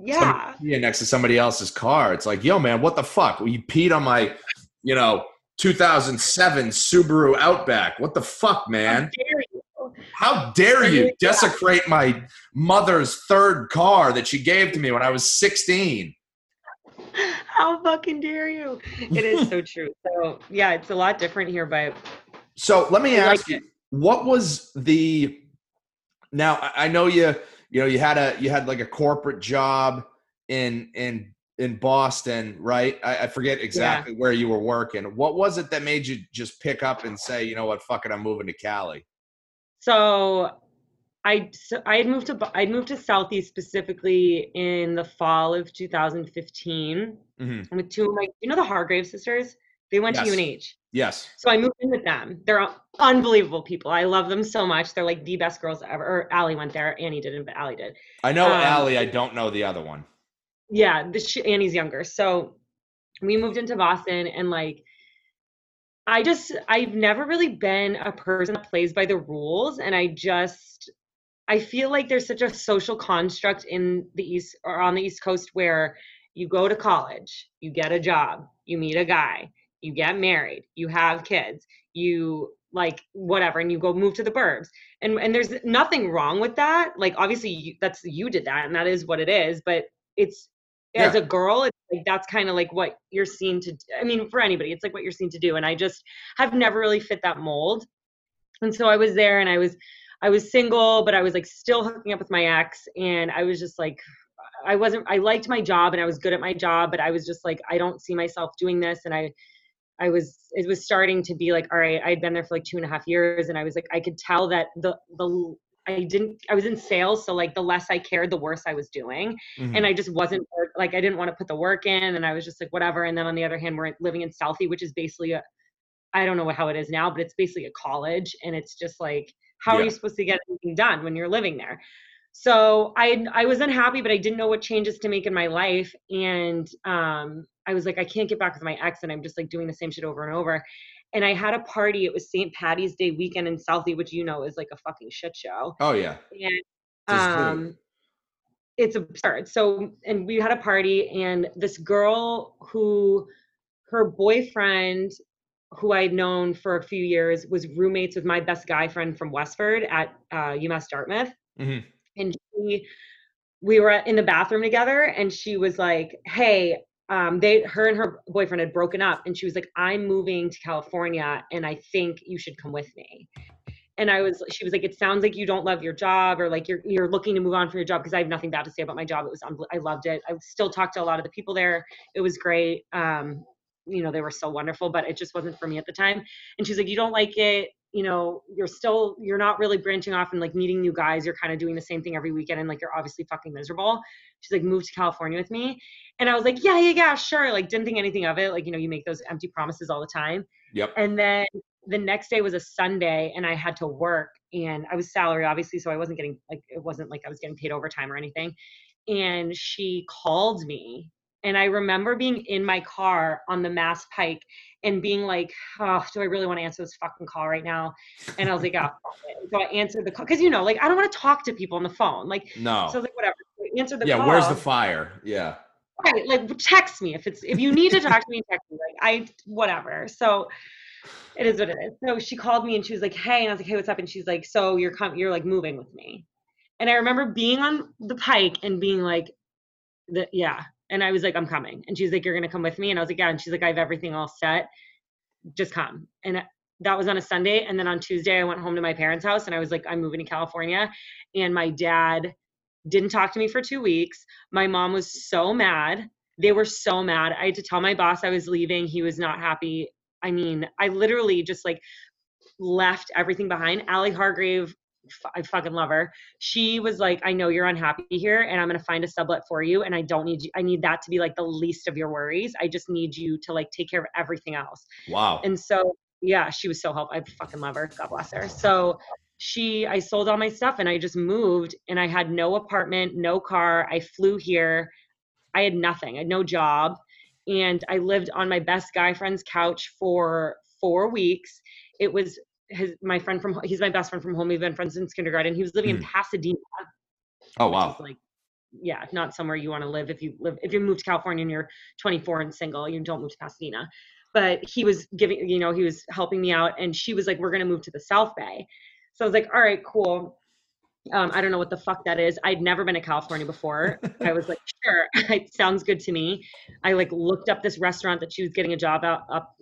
yeah. next to somebody else's car. It's like yo man what the fuck? Well, you peed on my you know 2007 subaru outback. What the fuck man? How dare you. Desecrate my mother's third car that she gave to me when i was 16 how fucking dare you. It is so *laughs* true. So yeah it's a lot different here but so let me ask like you it. what was the now i know you you know you had a you had like a corporate job in in in Boston, right? I, I forget exactly yeah. where you were working. What was it that made you just pick up and say, you know what, fuck it, I'm moving to Cali? So I so I had moved to I moved to Southie specifically in the fall of 2015 mm-hmm. with two of my you know the Hargrave sisters. They went yes. to UNH. Yes. So I moved in with them. They're unbelievable people. I love them so much. They're like the best girls ever. Or Allie went there. Annie didn't, but Allie did. I know um, Allie. I don't know the other one. Yeah, the she, Annie's younger. So we moved into Boston, and like, I just I've never really been a person that plays by the rules, and I just I feel like there's such a social construct in the east or on the East Coast where you go to college, you get a job, you meet a guy, you get married, you have kids, you like whatever and you go move to the burbs and and there's nothing wrong with that like obviously you, that's you did that and that is what it is but it's yeah. as a girl it's like that's kind of like what you're seen to i mean for anybody it's like what you're seen to do and i just have never really fit that mold and so i was there and i was i was single but i was like still hooking up with my ex and i was just like i wasn't i liked my job and i was good at my job but i was just like i don't see myself doing this and i I was it was starting to be like, all right, I'd been there for like two and a half years, and I was like, I could tell that the the I didn't I was in sales, so like the less I cared, the worse I was doing. Mhm. And I just wasn't like I didn't want to put the work in and I was just like whatever. And then on the other hand, we're living in Southie, which is basically a I don't know how it is now, but it's basically a college. And it's just like, how are you supposed to get anything done when you're living there? So I I was unhappy, but I didn't know what changes to make in my life. And um I was like, I can't get back with my ex, and I'm just like doing the same shit over and over. And I had a party. It was St. Patty's Day weekend in Southie, which you know is like a fucking shit show. oh yeah. And um, it's absurd. So, and we had a party, and this girl who her boyfriend, who I'd known for a few years, was roommates with my best guy friend from Westford at uh, UMass Dartmouth. Mhm. And she, we were in the bathroom together, and she was like, "Hey." Um, they, her and her boyfriend had broken up, and she was like, "I'm moving to California, and I think you should come with me." and I was she was like it sounds like you don't love your job or like you're you're looking to move on from your job because I have nothing bad to say about my job it was I loved it I still talked to a lot of the people there it was great um you know they were so wonderful but it just wasn't for me at the time and she's like you don't like it you know you're still you're not really branching off and like meeting new guys. You're kind of doing the same thing every weekend and like you're obviously fucking miserable. She's like move to California with me. And I was like yeah yeah yeah sure. Like didn't think anything of it. Like you know you make those empty promises all the time. Yep. and then the next day was a Sunday and I had to work and I was salary obviously so I wasn't getting like it wasn't like I was getting paid overtime or anything. And she called me and I remember being in my car on the Mass Pike and being like oh do I really want to answer this fucking call right now and I was like oh *laughs* so I answered the call because you know like I don't want to talk to people on the phone like No. so I was like whatever I answered the yeah. call Where's the fire? Yeah. right like text me if it's if you need to talk to me text me like i whatever so it is what it is so she called me and she was like hey and i was like hey what's up and she's like so you're com- you're like moving with me and i remember being on the pike and being like the, yeah and i was like i'm coming. And she's like you're gonna come with me? And i was like yeah. And she's like i have everything all set. Just come. And that was on a sunday. And then on tuesday i went home to my parents house and i was like i'm moving to california. And my dad didn't talk to me for two weeks. My mom was so mad. They were so mad. I had to tell my boss i was leaving. He was not happy. I mean i literally just like left everything behind. Allie hargrave i fucking love her she was like i know you're unhappy here and i'm going to find a sublet for you and i don't need you i need that to be like the least of your worries i just need you to like take care of everything else Wow. and so, yeah, she was so helpful. I fucking love her. God bless her. So she, I sold all my stuff and I just moved and I had no apartment, no car. I flew here. I had nothing. I had no job. And I lived on my best guy friend's couch for four weeks. It was his, my friend from, he's my best friend from home. We've been friends since kindergarten. He was living in Hmm. Pasadena oh wow. like yeah not somewhere you want to live if you live if you move to california and you're 24 and single you don't move to pasadena but he was giving you know he was helping me out and she was like we're going to move to the south bay so i was like all right cool um, i don't know what the fuck that is i'd never been to california before i was like *laughs* sure *laughs* it sounds good to me i like looked up this restaurant that she was getting a job out up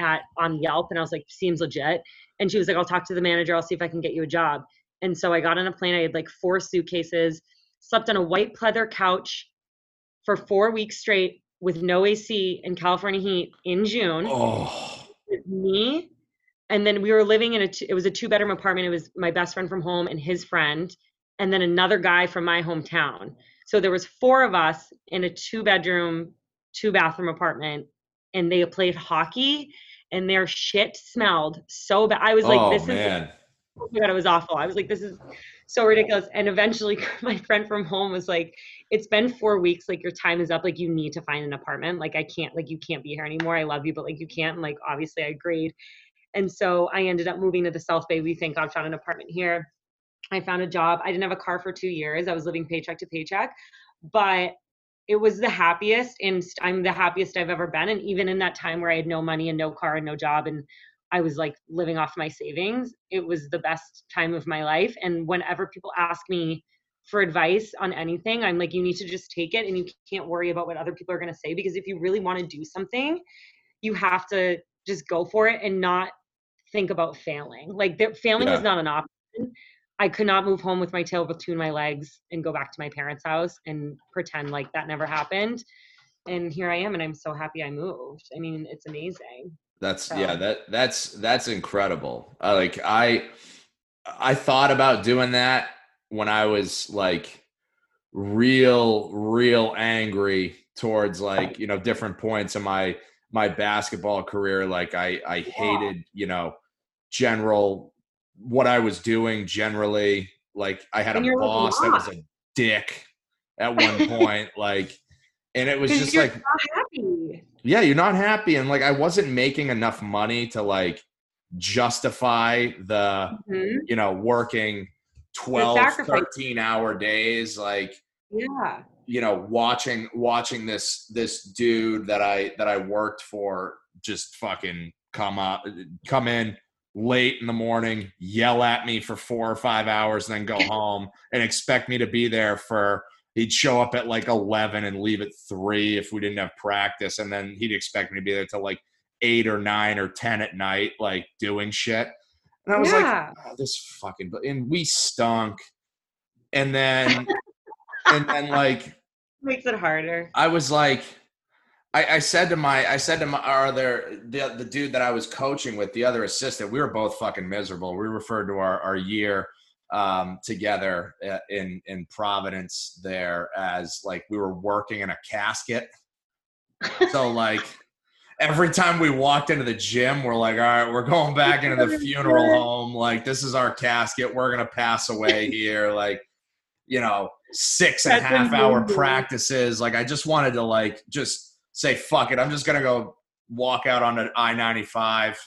at on yelp and i was like seems legit and she was like i'll talk to the manager i'll see if i can get you a job and so I got on a plane. I had like four suitcases, slept on a white pleather couch for four weeks straight with no AC in California heat in June. Oh. With me. And then we were living in a, it was a two bedroom apartment. It was my best friend from home and his friend, and then another guy from my hometown. So there was four of us in a two bedroom, two bathroom apartment, and they played hockey and their shit smelled so bad. I was like, oh this is oh my god, it was awful. I was like, this is so ridiculous. And eventually, *laughs* my friend from home was like, it's been four weeks. Like your time is up. Like you need to find an apartment. Like I can't. Like you can't be here anymore. I love you, but like you can't. And like obviously, I agreed. And so I ended up moving to the South Bay. We thank God found an apartment here. I found a job. I didn't have a car for two years. I was living paycheck to paycheck, but it was the happiest and I'm the happiest I've ever been. And even in that time where I had no money and no car and no job and I was like living off my savings, it was the best time of my life. And whenever people ask me for advice on anything, I'm like, you need to just take it and you can't worry about what other people are going to say because if you really want to do something, you have to just go for it and not think about failing. Like failing Yeah. was not an option. I could not move home with my tail between my legs and go back to my parents' house and pretend like that never happened. And here I am, and I'm so happy I moved. I mean, it's amazing. That's So- yeah, that that's that's incredible. Uh, like I I thought about doing that when I was like real real angry towards like, you know, different points in my my basketball career like I I hated, you know, general what I was doing generally. Like I had And a boss that was a dick at one *laughs* point like and it was just you're like not happy. yeah you're not happy and like i wasn't making enough money to like justify the Mhm. you know working 12 13 hour days like Yeah. you know watching watching this this dude that i that i worked for just fucking come up come in late in the morning yell at me for four or five hours and then go *laughs* home and expect me to be there for he'd show up at like 11 and leave at 3 if we didn't have practice and then he'd expect me to be there till like 8 or 9 or 10 at night like doing shit. And i was like oh, this fucking but and we stunk. And then and then like *laughs* Makes it harder. I was like, I, I said to my, I said to my, or there, the the dude that I was coaching with, the other assistant, we were both fucking miserable. We referred to our our year um, together uh, in in Providence there as like we were working in a casket. So like every time we walked into the gym, we're like, all right, we're going back into the *laughs* funeral home. Like this is our casket. We're gonna pass away here. Like you know, six and half hour practices. Like I just wanted to like just say fuck it. I'm just gonna go walk out on the I ninety five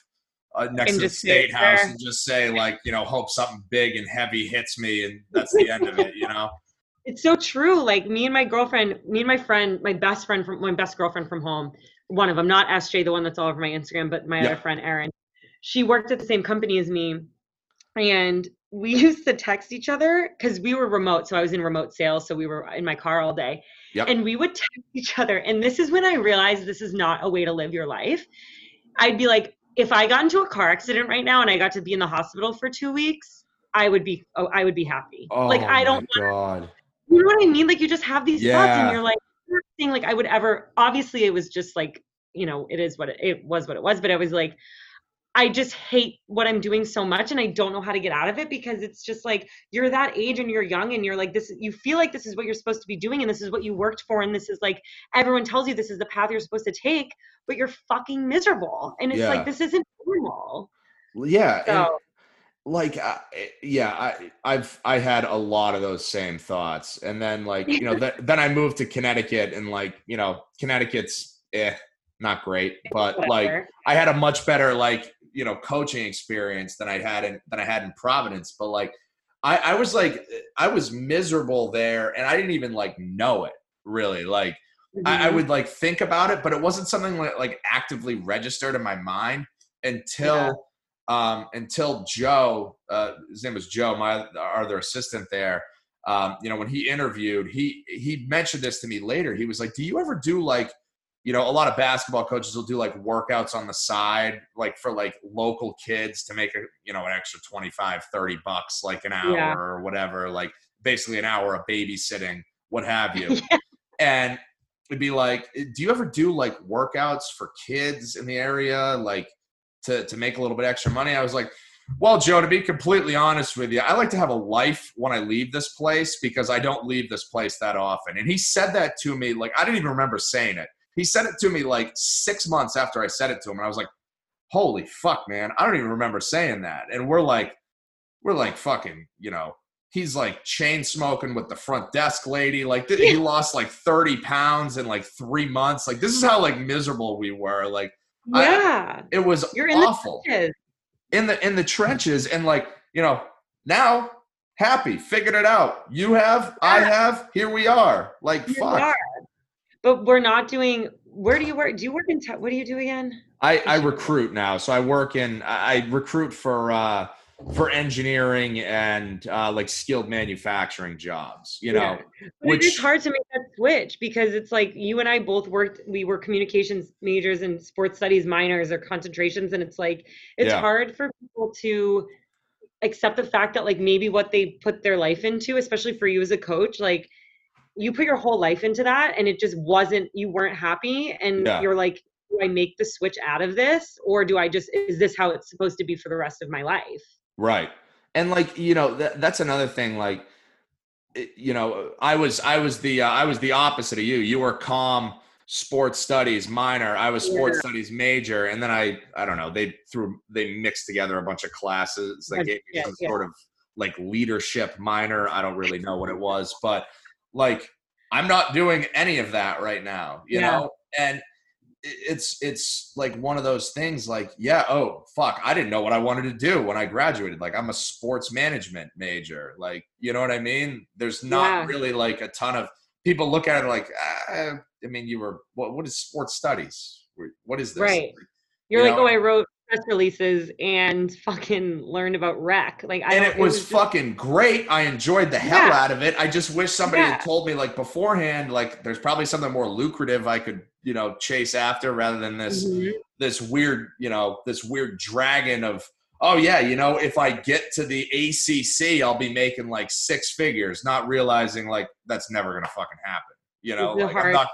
uh, next And to the state house there. and just say like you know hope something big and heavy hits me and *laughs* that's the end of it. You know. It's so true. Like me and my girlfriend, me and my friend, my best friend from my best girlfriend from home, one of them, not SJ, the one that's all over my Instagram, but my Yeah. other friend Erin. She worked at the same company as me, and we *laughs* used to text each other because we were remote. So I was in remote sales, so we were in my car all day, Yep. and we would text each other. And this is when I realized this is not a way to live your life. I'd be like, if I got into a car accident right now and I got to be in the hospital for two weeks, I would be, oh, I would be happy. like oh I don't you know what I mean? Like you just have these thoughts and you're like, nothing like I would ever obviously it was just like, you know, it is what it, it was what it was, but I was like, I just hate what I'm doing so much and I don't know how to get out of it because it's just like you're that age and you're young and you're like this you feel like this is what you're supposed to be doing and this is what you worked for and this is like everyone tells you this is the path you're supposed to take, but you're fucking miserable. And it's Yeah. like this isn't normal. Yeah. So like I, yeah i i've i had a lot of those same thoughts and then like you know *laughs* th- then i moved to connecticut and like you know connecticut's eh not great but like i had a much better like you know coaching experience than i had in than i had in providence but like i i was like i was miserable there and i didn't even like know it really like I, I Mhm. would like think about it, but it wasn't something like, like actively registered in my mind until Yeah. um, until Joe, uh, his name was Joe, my our other assistant there. Um, you know, when he interviewed, he he mentioned this to me later. He was like, "Do you ever do like, you know, a lot of basketball coaches will do like workouts on the side, like for like local kids to make a you know an extra 25, 30 bucks, like an hour Yeah. or whatever, like basically an hour of babysitting, what have you." *laughs* and it'd be like eh, do you ever do like workouts for kids in the area like to to make a little bit extra money i was like well joe to be completely honest with you i like to have a life when i leave this place because i don't leave this place that often and he said that to me like i didn't even remember saying it he said it to me like six months after i said it to him and i was like holy fuck man i don't even remember saying that and we're like we're like fucking you know he's like chain smoking with the front desk lady. Like th- he lost like 30 pounds in like three months. Like this is how like miserable we were. Like I- yeah. it was You're in the awful in the in the trenches. And like, you know, now happy, figured it out. You have, I have, here we are. Like You fuck. are. But we're not doing. Where do you work? Do you work in? Te- what do you do again? I, I recruit now. So I work in I recruit for uh for engineering and uh like skilled manufacturing jobs, you know. Yeah. But it is hard to make that switch because it's like you and I both worked. We were communications majors and sports studies minors or concentrations, and it's like it's Yeah. hard for people to accept the fact that like maybe what they put their life into, especially for you as a coach, like you put your whole life into that, and it just wasn't. You weren't happy, and Yeah. you're like do I make the switch out of this or do I just is this how it's supposed to be for the rest of my life? Right. And like, you know, that, that's another thing like it- you know, I was I was the uh, I was the opposite of you. You were calm sports studies minor. I was sports studies major and then I I don't know, they threw they mixed together a bunch of classes that Yeah, gave me yeah, some yeah. sort of like leadership minor. I don't really know what it was, but like I'm not doing any of that right now, you Yeah. know? And it's it's like one of those things like yeah oh fuck i didn't know what i wanted to do when i graduated like i'm a sports management major like you know what i mean there's not Yeah. really like a ton of people look at it like ah, i mean you were what what is sports studies what is this Right. You're You like, know? oh, I wrote press releases and fucking learned about rec. Like, I and it was just- fucking great. I enjoyed the hell Yeah. out of it. I just wish somebody had told me like beforehand, like there's probably something more lucrative I could, you know, chase after rather than this Mhm. this weird, you know, this weird dragon of oh yeah, you know, if I get to the ACC, I'll be making like six figures, not realizing like that's never gonna fucking happen. You know, like, I'm not,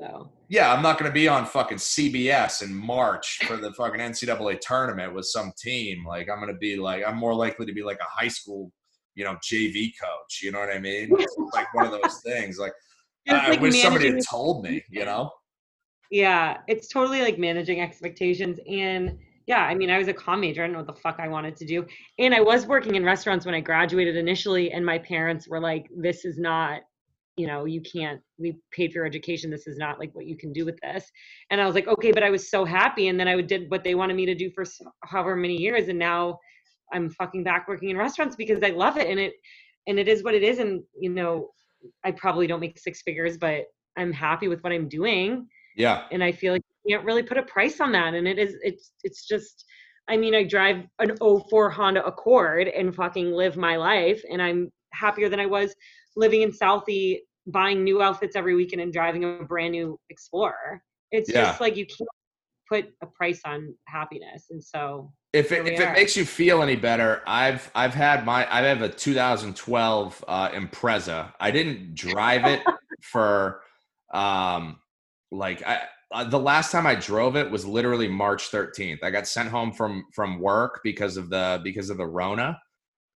So, yeah, I'm not gonna be on fucking CBS in March for the fucking NCAA tournament with some team. Like I'm gonna be like, I'm more likely to be like a high school, you know, JV coach. You know what I mean? Like one of those *laughs* things. Like I, I like wish somebody had told me. You know? yeah, it's totally like managing expectations. And yeah, I mean, I was a comm major. I didn't know what the fuck I wanted to do. And I was working in restaurants when I graduated initially. And my parents were like, this is not, you know, you can't, we paid for your education. This is not like what you can do with this. And I was like, okay, but I was so happy. And then I did what they wanted me to do for however many years. And now I'm fucking back working in restaurants because I love it. And it, and it is what it is. And, you know, I probably don't make six figures, but I'm happy with what I'm doing Yeah. and I feel like you can't really put a price on that. And it is, it's, it's just, I mean, I drive an 04 Honda Accord and fucking live my life, and I'm happier than I was living in Southie, buying new outfits every weekend and driving a brand new Explorer. It's Yeah. just like you can't put a price on happiness, and so If it, if it are. makes you feel any better, I've I've had my I have a 2012 uh, Impreza. I didn't drive it for um like I uh, the last time I drove it was literally March 13th. I got sent home from from work because of the because of the Rona,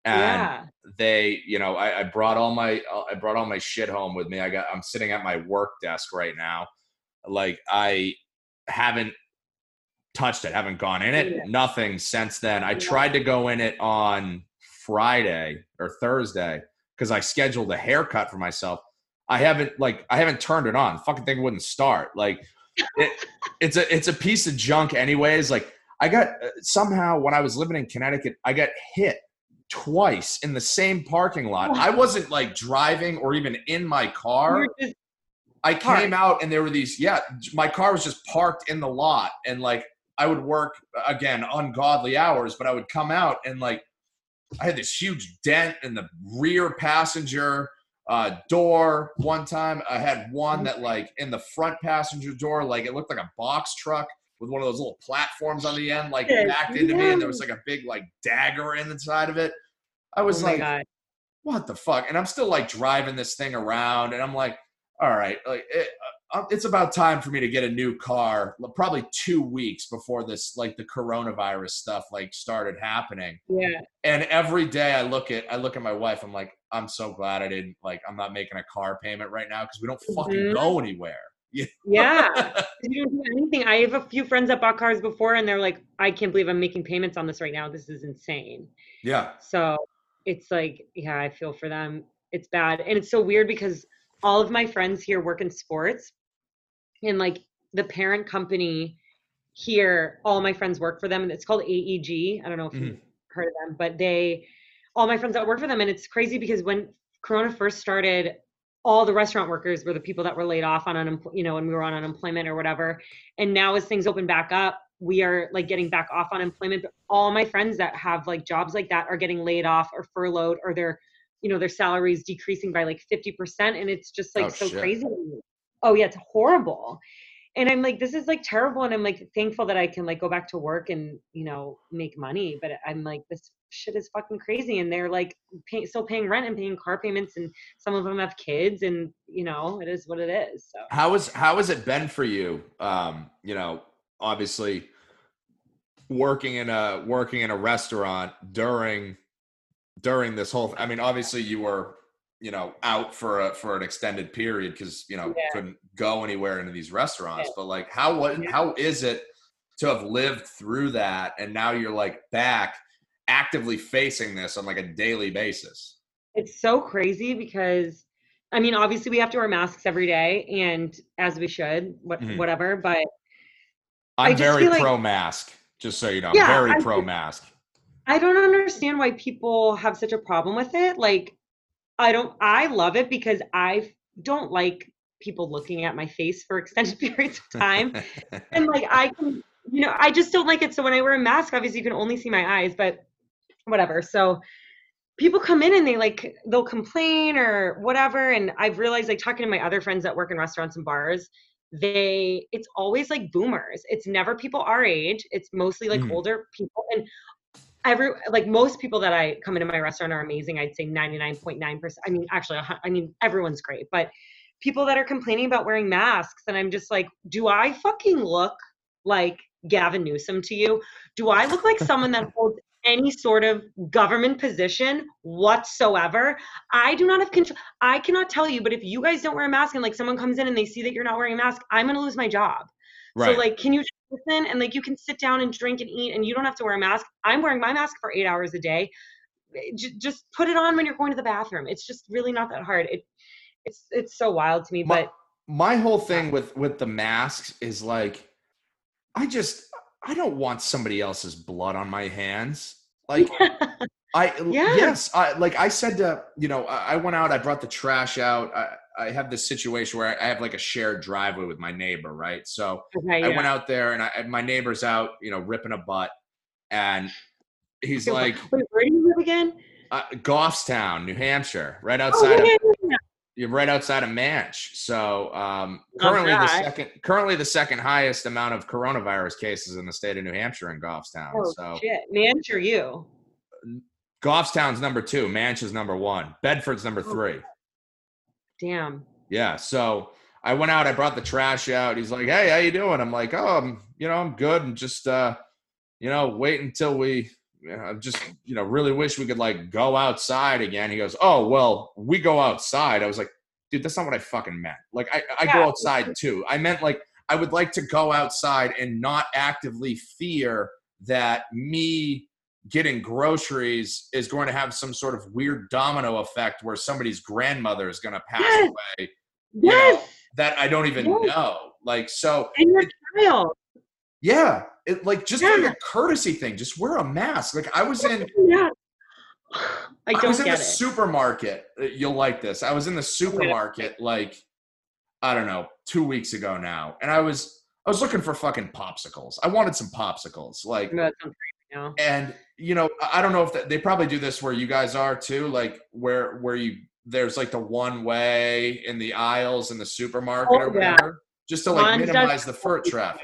and yeah, they you know I, I brought all my uh, I brought all my shit home with me. I got I'm sitting at my work desk right now. Like I haven't touched it, haven't gone in it, Yeah. nothing since then. I Yeah. tried to go in it on Friday or Thursday because I scheduled a haircut for myself. I haven't like I haven't turned it on. Fucking thing wouldn't start. Like it, it's a it's a piece of junk anyways. Like I got uh, somehow when I was living in Connecticut, I got hit twice in the same parking lot. I wasn't like driving or even in my car. I came out and there were these, yeah, my car was just parked in the lot. And like, I would work again, ungodly hours, but I would come out and like, I had this huge dent in the rear passenger uh, door one time. I had one that like in the front passenger door, like it looked like a box truck with one of those little platforms on the end, like backed into me. And there was like a big like dagger in the side of it. I was oh like, god, what the fuck? And I'm still like driving this thing around, and I'm like, all right, like it, uh, it's about time for me to get a new car. Probably two weeks before this, like the coronavirus stuff, like started happening. yeah, And every day I look at, I look at my wife. I'm like, I'm so glad I didn't like, I'm not making a car payment right now because we don't fucking Mhm. go anywhere. *laughs* yeah. *laughs* you don't do anything. I have a few friends that bought cars before, and they're like, I can't believe I'm making payments on this right now. This is insane. yeah, So it's like, yeah, I feel for them. It's bad. And it's so weird because all of my friends here work in sports and like the parent company here, all my friends work for them and it's called AEG. I don't know if you've mm-hmm. heard of them, but they, all my friends that work for them. And it's crazy because when Corona first started, all the restaurant workers were the people that were laid off on unemployment, you know, when we were on unemployment or whatever. And now as things open back up, we are like getting back off unemployment. But all my friends that have like jobs like that are getting laid off or furloughed or their, you know, their salaries decreasing by like 50%. And it's just like Oh, so shit. crazy. Oh yeah, it's horrible. And I'm like, this is like terrible. And I'm like thankful that I can like go back to work and, you know, make money. But I'm like, this shit is fucking crazy. And they're like pay, still paying rent and paying car payments. And some of them have kids and, you know, it is what it is. So how is how has it been for you? Um, you know, obviously working in a working in a restaurant during during this whole I mean obviously you were you know out for a for an extended period because you know Yeah. couldn't go anywhere into these restaurants Yeah. but like how what how is it to have lived through that and now you're like back actively facing this on like a daily basis It's so crazy because I mean, obviously we have to wear masks every day and as we should, what, Mhm. whatever, but i'm very like- pro mask just so you know Yeah, I'm very pro mask. I don't understand why people have such a problem with it. Like, I don't, I love it because I don't like people looking at my face for *laughs* extended periods of time. and like, I can, you know, I just don't like it. So when I wear a mask, obviously you can only see my eyes, but whatever. So people come in and they like, they'll complain or whatever. And I've realized, like, talking to my other friends that work in restaurants and bars, they, it's always like boomers. It's never people our age. It's mostly like Mhm. older people. And every like most people that I come into my restaurant are amazing. I'd say 99.9%. I mean, actually, I mean, everyone's great, but people that are complaining about wearing masks, and I'm just like, do I fucking look like Gavin Newsom to you? Do I look like someone that *laughs* holds any sort of government position whatsoever? I do not have control. I cannot tell you, but if you guys don't wear a mask and like someone comes in and they see that you're not wearing a mask, I'm gonna lose my job. right So like, can you listen and like you can sit down and drink and eat and you don't have to wear a mask. I'm wearing my mask for eight hours a day. Eh, j- just put it on when you're going to the bathroom. It's just really not that hard. It it's it's so wild to me, My- but my whole thing with with the masks is like i just i don't want somebody else's blood on my hands like *laughs* i Yeah. yes i like i said to you know i I went out i brought the trash out i i have this situation where i have like a shared driveway with my neighbor right so okay, i went out there and I, my neighbor's out you know ripping a butt and he's like wait, where do you live again? uh, goffstown new hampshire right Oh, outside yeah, of yeah, yeah. You're right outside of Manch. So um, currently the second currently the second highest amount of coronavirus cases in the state of New Hampshire in Goffstown. Oh so shit, man, sure you. Goffstown's number two, Manch is number one, Bedford's number Oh. three. Damn. Yeah. So I went out, I brought the trash out. He's like, Hey, how you doing? I'm like, Oh, I'm you know, I'm good and just uh, you know, wait until we you know, just you know, really wish we could like go outside again. He goes, Oh, well, we go outside. I was like, dude, that's not what I fucking meant. Like I, I go outside too. I meant like I would like to go outside and not actively fear that me getting groceries is going to have some sort of weird domino effect where somebody's grandmother is going to pass Yes. away Yes, know, that I don't even Yes. know. Like so and your child. yeah, it like just like a courtesy thing, just wear a mask. Like I was in *laughs* Yeah. *sighs* I I, was in the it. supermarket. Uh, You'll like this. I was in the supermarket like I don't know, 2 weeks ago now. And I was I was looking for fucking popsicles. I wanted some popsicles. Like No, that sounds crazy now. and you know i don't know if that, they probably do this where you guys are too like where where you there's like the one way in the aisles in the supermarket or Oh, yeah. whatever just to like does minimize the foot traffic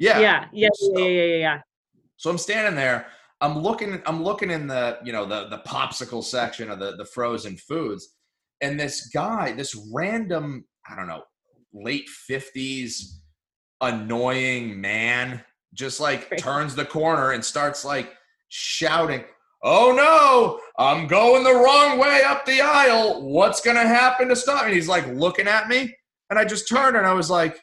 Yeah, yeah. yeah, yeah, So- yeah, yeah, yeah, yeah. so i'm standing there i'm looking i'm looking in the you know the the popsicle section of the the frozen foods and this guy this random i don't know late 50s annoying man just like turns the corner and starts like shouting oh no i'm going the wrong way up the aisle what's gonna happen to stop me and he's like looking at me and i just turned and i was like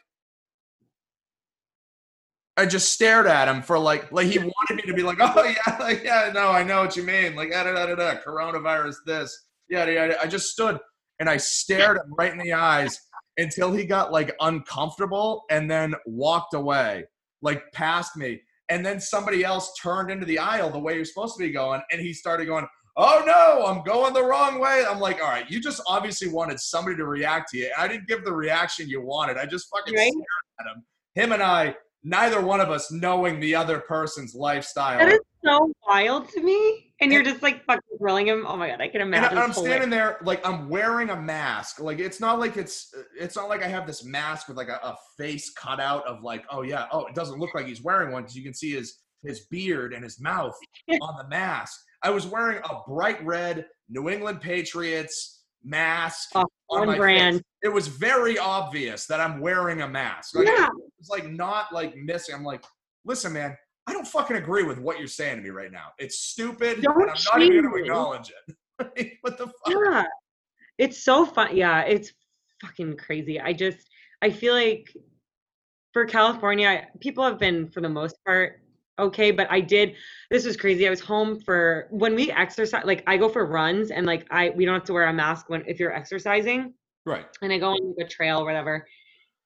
I just stared at him for like like he wanted me to be like, oh yeah, *laughs* like yeah, no, I know what you mean. Like da da da da, da coronavirus, this, yeah, yeah. I just stood and I stared him right in the eyes until he got like uncomfortable and then walked away, like past me. And then somebody else turned into the aisle the way you're supposed to be going, and he started going, "Oh no, I'm going the wrong way." I'm like, "All right, you just obviously wanted somebody to react to you. I didn't give the reaction you wanted. I just fucking Right. stared at him. Him and I, neither one of us knowing the other person's lifestyle. That is so wild to me. And you're just like fucking grilling him. Oh my god, I can imagine. I- I'm standing there like I'm wearing a mask. Like it's not like it's it's not like I have this mask with like a, a face cut out of like oh yeah oh it doesn't look like he's wearing one because you can see his his beard and his mouth *laughs* on the mask. I was wearing a bright red New England Patriots mask Oh. On On brand. face. It was very obvious that I'm wearing a mask. Like, Yeah. It's like not like missing. I'm like, listen, man, I don't fucking agree with what you're saying to me right now. It's stupid, Don't and I'm not even going to acknowledge it. *laughs* What the fuck? Yeah. It's so fun. Yeah, it's fucking crazy. I just I feel like for California, people have been for the most part okay, but I did this was crazy. I was home for when we exercise like I go for runs and like I we don't have to wear a mask when if you're exercising Right. and I go on a trail or whatever.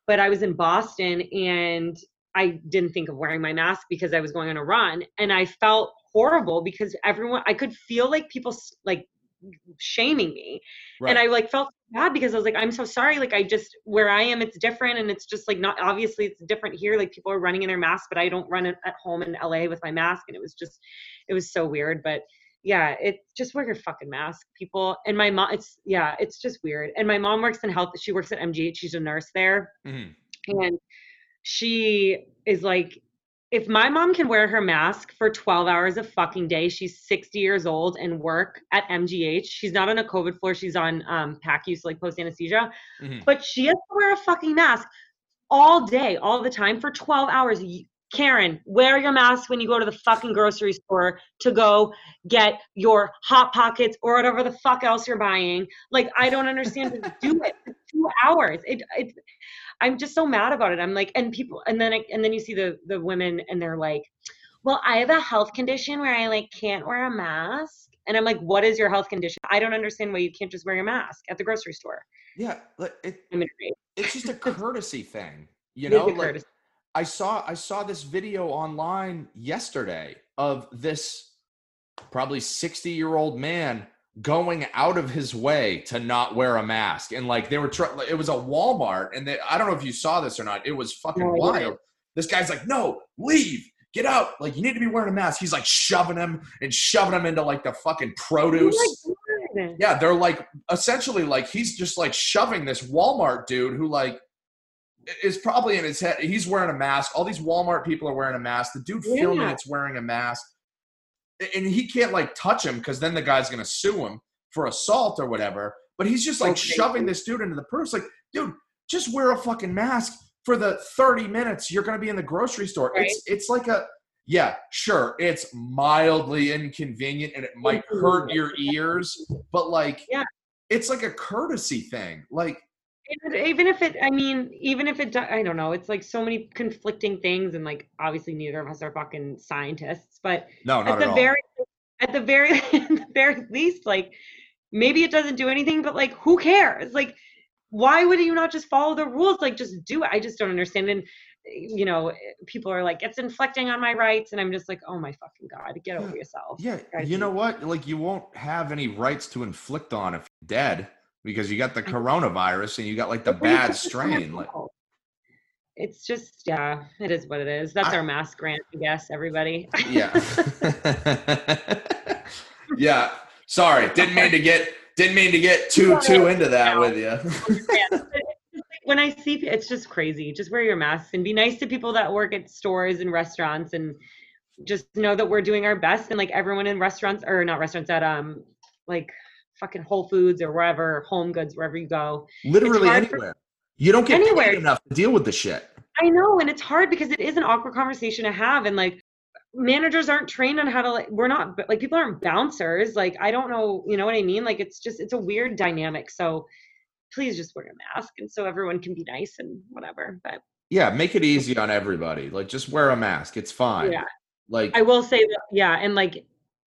But I was in Boston and I didn't think of wearing my mask because I was going on a run and I felt horrible because everyone I could feel like people like shaming me Right. and I like felt bad because I was like I'm so sorry like I just where I am it's different and it's just like not obviously it's different here like people are running in their masks but I don't run at home in LA with my mask and it was just it was so weird but yeah it just wear your fucking mask people and my mom it's yeah it's just weird and my mom works in health she works at mgh she's a nurse there Mhm. and she is like if my mom can wear her mask for 12 hours a fucking day she's 60 years old and work at mgh she's not on a covid floor she's on um PACU like post anesthesia Mhm. but she has to wear a fucking mask all day all the time for 12 hours Karen, wear your mask when you go to the fucking grocery store to go get your hot pockets or whatever the fuck else you're buying. Like, I don't understand. Do it for two hours. It, it, I'm just so mad about it. I'm like, and people, and then, I, and then you see the the women, and they're like, "Well, I have a health condition where I like can't wear a mask." And I'm like, "What is your health condition? I don't understand why you can't just wear your mask at the grocery store." Yeah. Like, it, it's just a courtesy thing. You *laughs* know, like courtesy. I saw I saw this video online yesterday of this probably 60 year old man going out of his way to not wear a mask. And like they were trying it was a Walmart and they, I don't know if you saw this or not it was fucking No, wild. This guy's like no leave get out like you need to be wearing a mask. He's like shoving him and shoving him into like the fucking produce. Oh yeah, they're like essentially like he's just like shoving this Walmart dude who like is probably in his head. He's wearing a mask. All these Walmart people are wearing a mask. The dude filming it's wearing a mask, and he can't like touch him because then the guy's gonna sue him for assault or whatever. But he's just like Okay. shoving this dude into the purse. Like, dude, just wear a fucking mask for the thirty minutes you're gonna be in the grocery store. Right. It's it's like a yeah, sure, it's mildly inconvenient and it might hurt your ears, but like, Yeah. it's like a courtesy thing. Like, even if it i mean even if it i don't know it's like so many conflicting things and like obviously neither of us are fucking scientists but no, at not the at all. very at the very *laughs* at the very least like maybe it doesn't do anything but like who cares? Like why would you not just follow the rules? Like just do it. I just don't understand. And you know people are like it's inflicting on my rights. And i'm just like oh my fucking god get over yourself. Yeah, you know what? Like, you won't have any rights to inflict on if you're dead because you got the coronavirus and you got like the What do you bad think is gonna strain. Like, it's just yeah it is what it is that's I- our mask grant i guess everybody yeah, *laughs* yeah. Sorry, didn't mean to *laughs* get didn't mean to get too too into that with you. Yeah, but it's *laughs* just like when I see, it's just crazy. Just wear your masks and be nice to people that work at stores and restaurants, and just know that we're doing our best. And like everyone in restaurants, or not restaurants, at um, like fucking Whole Foods or wherever, Home Goods, wherever you go. Literally hard for- anywhere. You don't get Anywhere. paid enough to deal with the shit. I know, and it's hard because it is an awkward conversation to have, and like managers aren't trained on how to like we're not like people aren't bouncers like i don't know you know what i mean like it's just it's a weird dynamic so please just wear a mask and so everyone can be nice and whatever but Yeah, make it easy on everybody. Like, just wear a mask. It's fine. Yeah. Like, I will say that, yeah, and like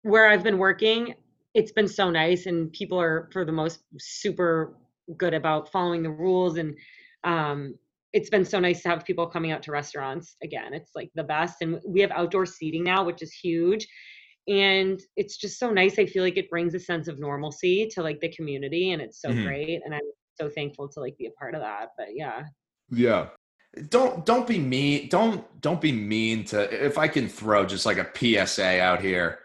where I've been working, it's been so nice, and people are for the most super good about following the rules, and um, it's been so nice to have people coming out to restaurants again. It's like the best, and we have outdoor seating now, which is huge, and it's just so nice. I feel like it brings a sense of normalcy to like the community, and it's so Mhm. great, and I'm so thankful to like be a part of that. But yeah, Yeah. Don't don't be mean. Don't don't be mean to if I can throw just like a PSA out here.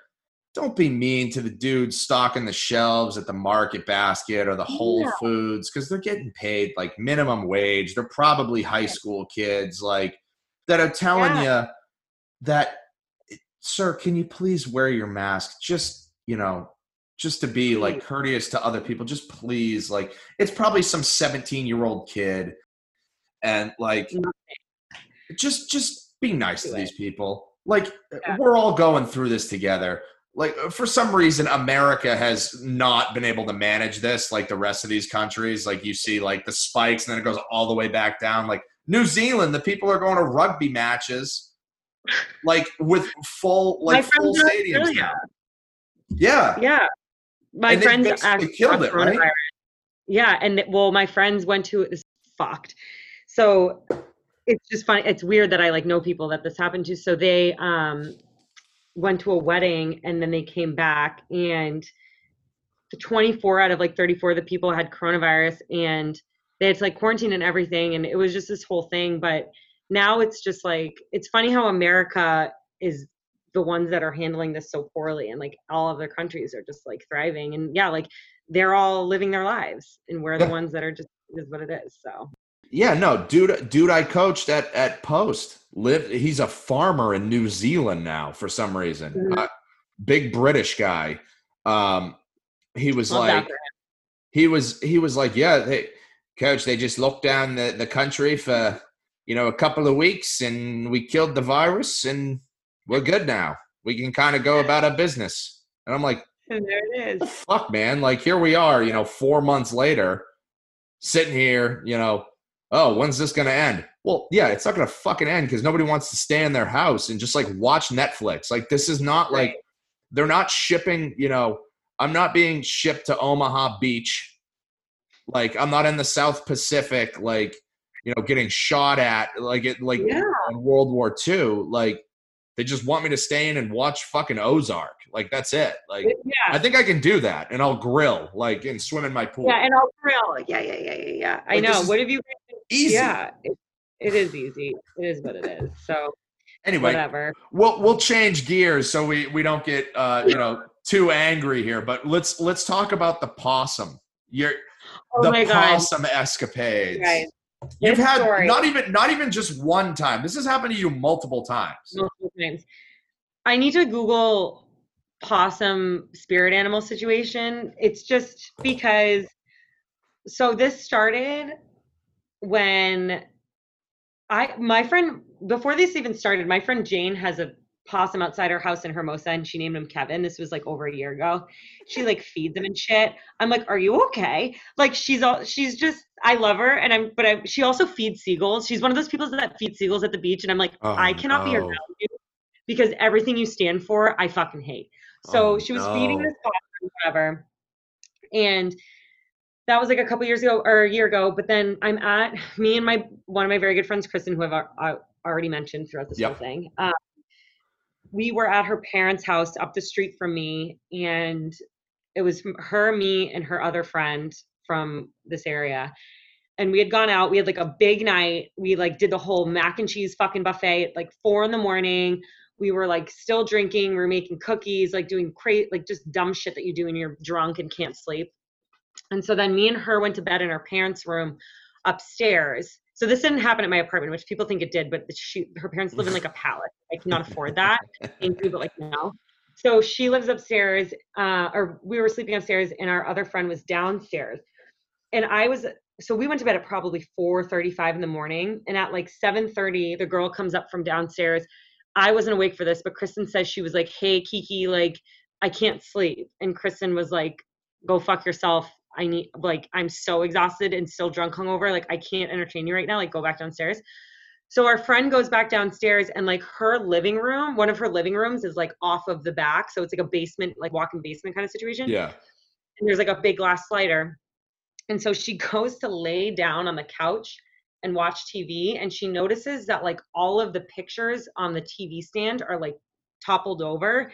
Don't be mean to the dudes stocking the shelves at the market basket or the Whole Yeah. Foods because they're getting paid like minimum wage. They're probably high school kids like that are telling you that sir, can you please wear your mask? Just, you know, just to be like courteous to other people. Just please, like it's probably some 17 year old kid, and like just just be nice to these people. Like Yeah. we're all going through this together. Like for some reason, America has not been able to manage this like the rest of these countries. Like you see, like the spikes, and then it goes all the way back down. Like New Zealand, the people are going to rugby matches, like with full like full stadiums now. Yeah, Yeah. My And friends actually killed it, right? Yeah, and well, my friends went to this fucked. So it's just funny. It's weird that I like know people that this happened to. So they um went to a wedding and then they came back and the 24 out of like 34 of the people had coronavirus and they had to like quarantine and everything and it was just this whole thing but now it's just like it's funny how america is the ones that are handling this so poorly and like all other countries are just like thriving and yeah like they're all living their lives and we're the ones that are just is what it is so yeah. No, dude, dude, I coached at at Post. Lived. He's a farmer in New Zealand now for some reason. Mhm. Uh, big British guy. Um, he was love like, he was he was like, yeah, they, coach, they just locked down the the country for you know a couple of weeks, and we killed the virus, and we're good now. We can kind of go about our business. And I'm like, *laughs* and there it the fuck, man? Like here we are, you know, four months later, sitting here, you know, oh, when's this gonna end? Well, yeah, it's not gonna fucking end because nobody wants to stay in their house and just like watch Netflix. Like this is not like they're not shipping, you know, I'm not being shipped to Omaha Beach. Like I'm not in the South Pacific, like, you know, getting shot at like it like Yeah. in World War II. Like they just want me to stay in and watch fucking Ozark. Like that's it. Like yeah I think I can do that, and I'll grill like and swim in my pool. yeah and i'll grill yeah yeah yeah yeah yeah i Like, this know what have you Easy. yeah it, it is easy it is what it is so Anyway, whatever we'll we'll change gears so we we don't get uh you know too angry here. But let's let's talk about the possum. Your oh the my god possum escapades. Guys, You've had story- not even not even just one time. This has happened to you multiple times. multiple times. I need to Google possum spirit animal situation. It's just because so this started when I my friend before this even started, my friend Jane has a possum outside her house in Hermosa and she named him Kevin. This was like over a year ago. She like feeds him and shit. I'm like, "Are you okay?" Like she's all she's just I love her and I'm but I she also feeds seagulls. She's one of those people that feed seagulls at the beach and I'm like, Oh, "I cannot be around you because everything you stand for, I fucking hate." So Oh, she was feeding this possum whatever. And that was like a couple years ago or a year ago. But then I'm at me and my one of my very good friends, Kristen, who I've already mentioned throughout this Yep. whole thing. Um, we were at her parents' house up the street from me, and it was her, me, and her other friend from this area. And we had gone out. We had like a big night. We like did the whole mac and cheese fucking buffet at like four in the morning. We were like still drinking. We were making cookies, like doing crazy, like just dumb shit that you do when you're drunk and can't sleep. And so then me and her went to bed in her parents' room upstairs. So this didn't happen at my apartment, which people think it did, but she, her parents live in like a *laughs* palace. I cannot afford that. Thank you, but like no. So she lives upstairs, uh, or we were sleeping upstairs, and our other friend was downstairs. And I was so we went to bed at probably 4:35 in the morning, and at like 7:30, the girl comes up from downstairs. I wasn't awake for this, but Kristen says she was like, "Hey, Kiki, like I can't sleep," and Kristen was like, "Go fuck yourself. I need like I'm so exhausted and still drunk, hungover. Like I can't entertain you right now. Like go back downstairs." So our friend goes back downstairs and like her living room, one of her living rooms is like off of the back. So it's like a basement, like walk-in basement kind of situation. Yeah. And there's like a big glass slider. And so she *laughs* goes to lay down on the couch and watch TV and she notices that like all of the pictures on the TV stand are like toppled over.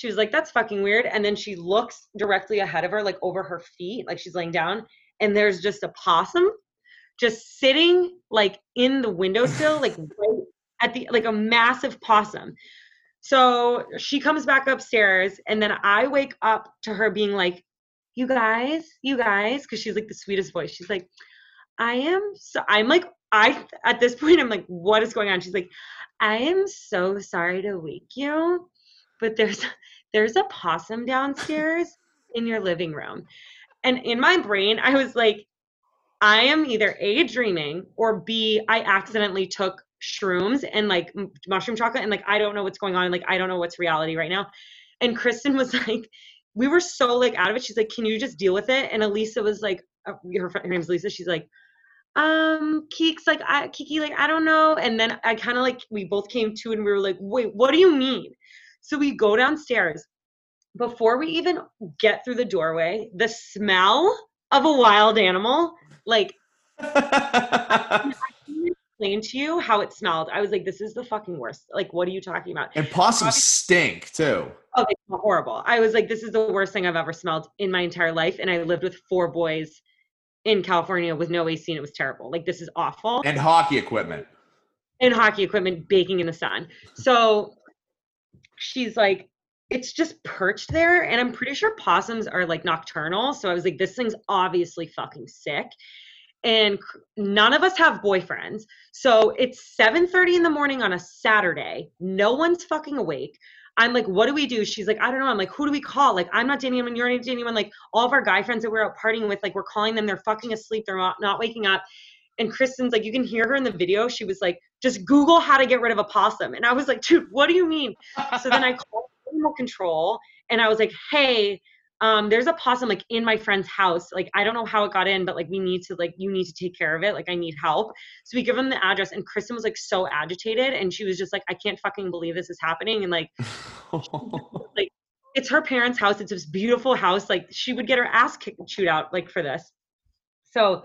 She was like, that's fucking weird. And then she looks directly ahead of her, like over her feet, like she's laying down, and there's just a possum just sitting like in the windowsill, like *laughs* right at the like a massive possum. So she comes back upstairs, and then I wake up to her being like, "You guys, you guys," because she's like the sweetest voice. She's like, "I am so." I'm like, I at this point, I'm like, "What is going on?" She's like, "I am so sorry to wake you, but there's there's a possum downstairs." in your living room. And in my brain, I was like, I am either A, dreaming, or B, I accidentally took shrooms and like mushroom chocolate, and like, I don't know what's going on. Like, I don't know what's reality right now. And Kristen was *laughs* like, we were so like out of it. She's like, can you just deal with it? And Elisa was like, uh, her, her name's Lisa. She's like, um, Keeks, like, I, Kiki, like, I don't know. And then I kind of like, we both came to and we were like, wait, what do you mean? So we go downstairs. Before we even get through the doorway, the smell of a wild animal, like, *laughs* I explain to you how it smelled. I was like, this is the fucking worst. Like, what are you talking about? and possums stink too. Oh, they smell horrible. I was like, this is the worst thing I've ever smelled in my entire life. And I lived with four boys in California with no AC and it was terrible. Like, this is awful. And hockey equipment. And hockey equipment baking in the sun. So she's like, it's just perched there. And I'm pretty sure possums are like nocturnal. So I was like, this thing's obviously fucking sick. And none of us have boyfriends. So it's 7:30 in the morning on a Saturday. No one's fucking awake. I'm like, what do we do? She's like, I don't know. I'm like, who do we call? Like, I'm not dating anyone. You're not dating anyone. Like, all of our guy friends that we're out partying with, like, we're calling them. They're fucking asleep. They're not, not waking up. And Kristen's like, you can hear her in the video. She was like, just Google how to get rid of a possum. And I was like, dude, what do you mean? So then I *laughs* called animal control and I was like, hey, um, there's a possum like in my friend's house. Like, I don't know how it got in, but like, we need to, like, you need to take care of it. Like, I need help. So we give them the address and Kristen was like so agitated and she was just like, I can't fucking believe this is happening. And like, *laughs* *laughs* like it's her parents' house. It's this beautiful house. Like she would get her ass kicked chewed out like for this. So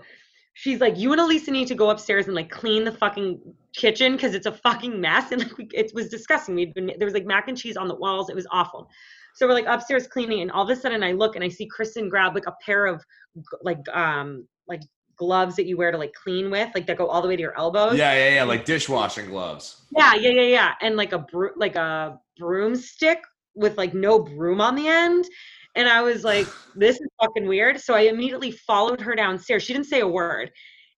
she's like, you and Elisa need to go upstairs and like clean the fucking kitchen because it's a fucking mess. *laughs* And like we, it was disgusting. We'd been there was like mac and cheese on the walls. It was awful. So we're like upstairs cleaning, and all of a sudden I look and I see Kristen grab like a pair of like um like gloves that you wear to like clean with, like that go all the way to your elbows. yeah, yeah, yeah, like dishwashing gloves. Yeah, yeah, yeah, yeah. And like a bro- like a broomstick with like no broom on the end. And I was like, this is fucking weird. So I immediately followed her downstairs. She didn't say a word.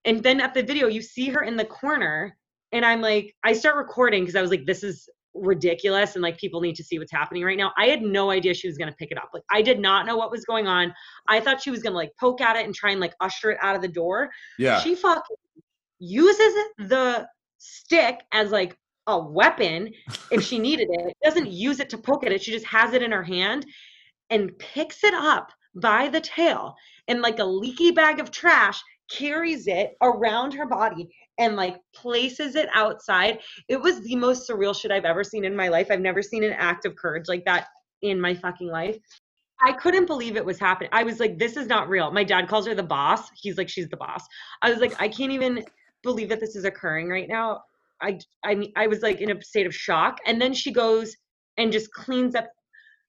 And then at the video, you see her in the corner. And I'm like, I start recording because I was like, this is ridiculous. And like, people need to see what's happening right now. I had no idea she was going to pick it up. Like, I did not know what was going on. I thought she was going to like poke at it and try and like usher it out of the door Yeah. she fucking uses the stick as like a weapon if she needed it doesn't use it to poke at it she just has it in her hand and picks it up by the tail and like a leaky bag of trash carries it around her body and like places it outside it was the most surreal shit i've ever seen in my life i've never seen an act of courage like that in my fucking life I couldn't believe it was happening. I was like, this is not real. My dad calls her the boss. He's like, she's the boss. I was like, I can't even believe that this is occurring right now. I I mean, I was like in a state of shock. And then she goes and just cleans up.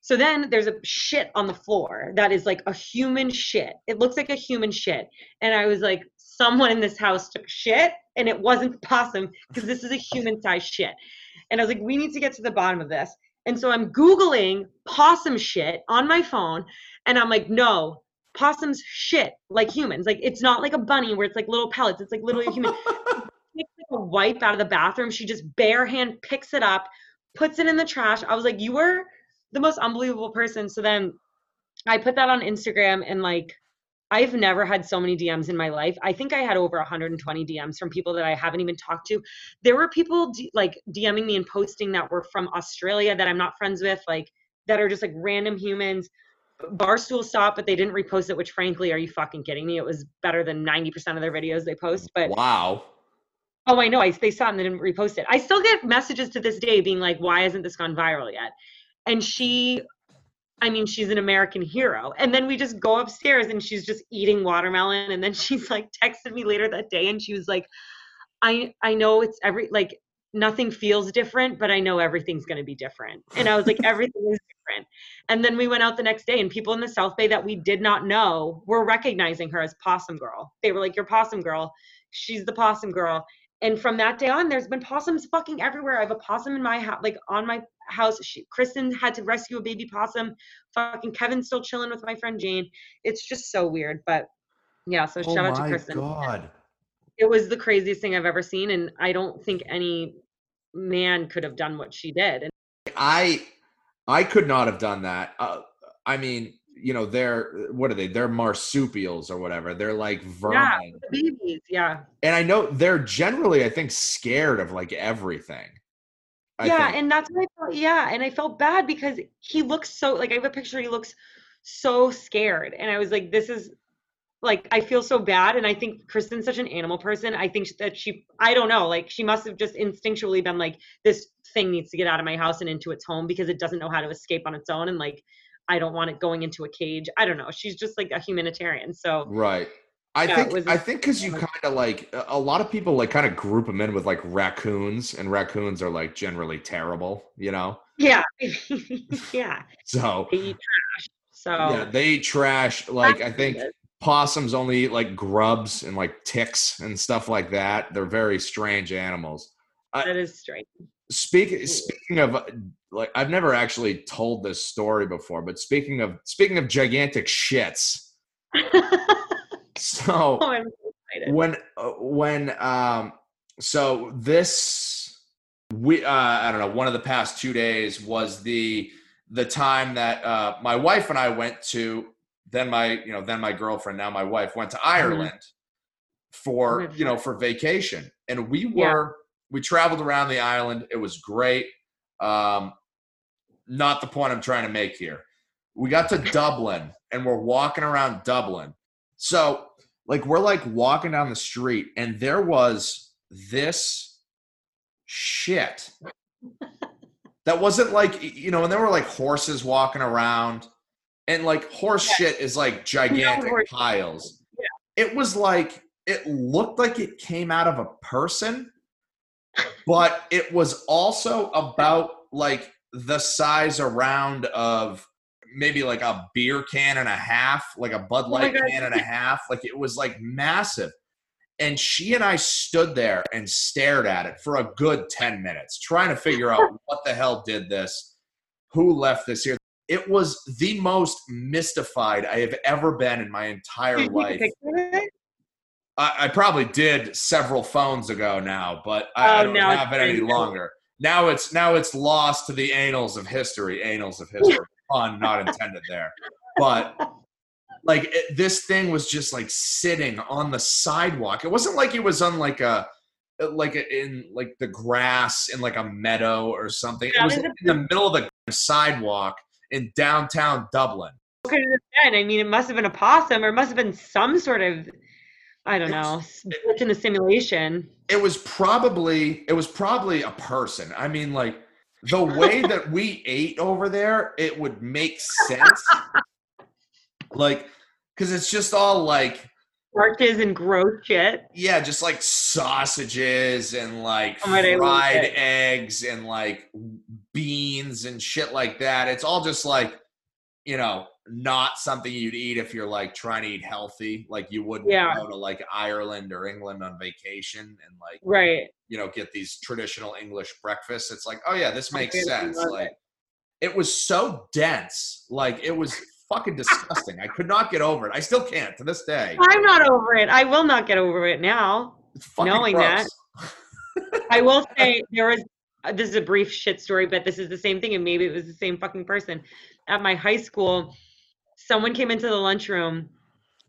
So then there's a shit on the floor that is like a human shit. It looks like a human shit. And I was like, someone in this house took shit and it wasn't *laughs* possum because this is a human sized shit. And I was like, we need to get to the bottom of this. And so I'm Googling possum shit on my phone. And I'm like, no, possums shit like humans. Like it's not like a bunny where it's like little pellets. It's like literally a human. *laughs* Takes like a wipe out of the bathroom. She just bare hand picks it up, puts it in the trash. I was like, you were the most unbelievable person. So then I put that on Instagram and like I've never had so many DMs in my life. I think I had over 120 DMs from people that I haven't even talked to. There were people d- like DMing me and posting that were from Australia that I'm not friends with, like that are just like random humans. Barstool stopped, but they didn't repost it, which frankly, are you fucking kidding me? It was better than 90% of their videos they post. But Wow. oh, I know. I, they saw it and they didn't repost it. I still get messages to this day being like, why hasn't this gone viral yet? And she, I mean, she's an American hero. And then we just go upstairs and she's just eating watermelon. And then *laughs* she's like texted me later that day and she was like, I I know it's every like nothing feels different, but I know everything's gonna be different. And I was like, everything is different. And then we went out the next day and people in the South Bay that we did not know were recognizing her as Possum Girl. They were like, You're Possum Girl. She's the Possum Girl. And from that day on, there's been possums fucking everywhere. I have a possum in my house, like on my house. She, Kristen had to rescue a baby possum. Fucking Kevin's still chilling with my friend Jane. It's just so weird. But yeah, so oh shout out to Kristen. God. It was the craziest thing I've ever seen. And I don't think any man could have done what she did. And I I could not have done that. Uh, I mean, you know they're what are they they're marsupials or whatever they're like vermin the babies. Yeah. and i know they're generally i think scared of like everything I yeah, think. and that's what I felt. Yeah, and I felt bad because he looks so like I have a picture. He looks so scared, and I was like, "This is like I feel so bad." And I think Kristen's such an animal person. I think that she, I don't know, like she must have just instinctually been like, "This thing needs to get out of my house and into its home because it doesn't know how to escape on its own," and like I don't want it going into a cage. I don't know. She's just like a humanitarian. So right i Yeah, think i think because you kind of like a- lot of people like kind of group them in with like raccoons and raccoons are like generally terrible you know yeah, *laughs* yeah, *laughs* so they eat trash. So yeah they eat trash like i think possums only eat like grubs and like ticks and stuff like that they're very strange animals that is strange. Speak, speaking of uh, like i've never actually told this story before but speaking of speaking of gigantic shits. *laughs* So oh, when uh, when um so this we uh i don't know one of the past two days was the the time that uh my wife and i went to then my you know then my girlfriend now my wife went to ireland for Oh, you know for vacation. And we Yeah. were we traveled around the island. It was great. Um not the point i'm trying to make here. We got to dublin and we're walking around dublin. So like we're like walking down the street and there was this shit that wasn't like you know and there were like horses walking around and like horse shit is like gigantic horse- piles. It was like it looked like it came out of a person but it was also about like the size around of maybe like a beer can and a half, like a Bud Oh Light God. can and a half. Like it was like massive. And she and I stood there and stared at it for a good 10 minutes, trying to figure out *laughs* what the hell did this, who left this here. It was the most mystified I have ever been in my entire Did you take a life. I, I probably did several phones ago now, but I, oh, I Oh, don't now it's have it any longer. Now it's now it's lost to the annals of history. Annals of history. *laughs* Pun not intended there. But like it, this thing was just like sitting on the sidewalk. It wasn't like it was on like a like a, in like the grass in like a meadow or something. It was in the middle of the sidewalk in downtown Dublin. What could it have been? I mean, it must have been a possum, or it must have been some sort of, I don't know, s- glitch in the simulation. it was probably it was probably a person. I mean like the way *laughs* that we ate over there it would make sense. Like because it's just all like Starches and gross shit. yeah just like sausages and like Oh God, fried eggs and like beans and shit like that. It's all just like you know not something you'd eat if you're like trying to eat healthy like you wouldn't Yeah. go to like ireland or england on vacation and like Right. you know get these traditional english breakfasts it's like oh yeah this makes really sense like it was so dense like it was fucking disgusting i could not get over it i still can't to this day I'm not over it. I will not get over it now. knowing gross. I will *laughs* say there was uh, this is a brief shit story, but this is the same thing, and maybe it was the same fucking person. At my high school, someone came into the lunchroom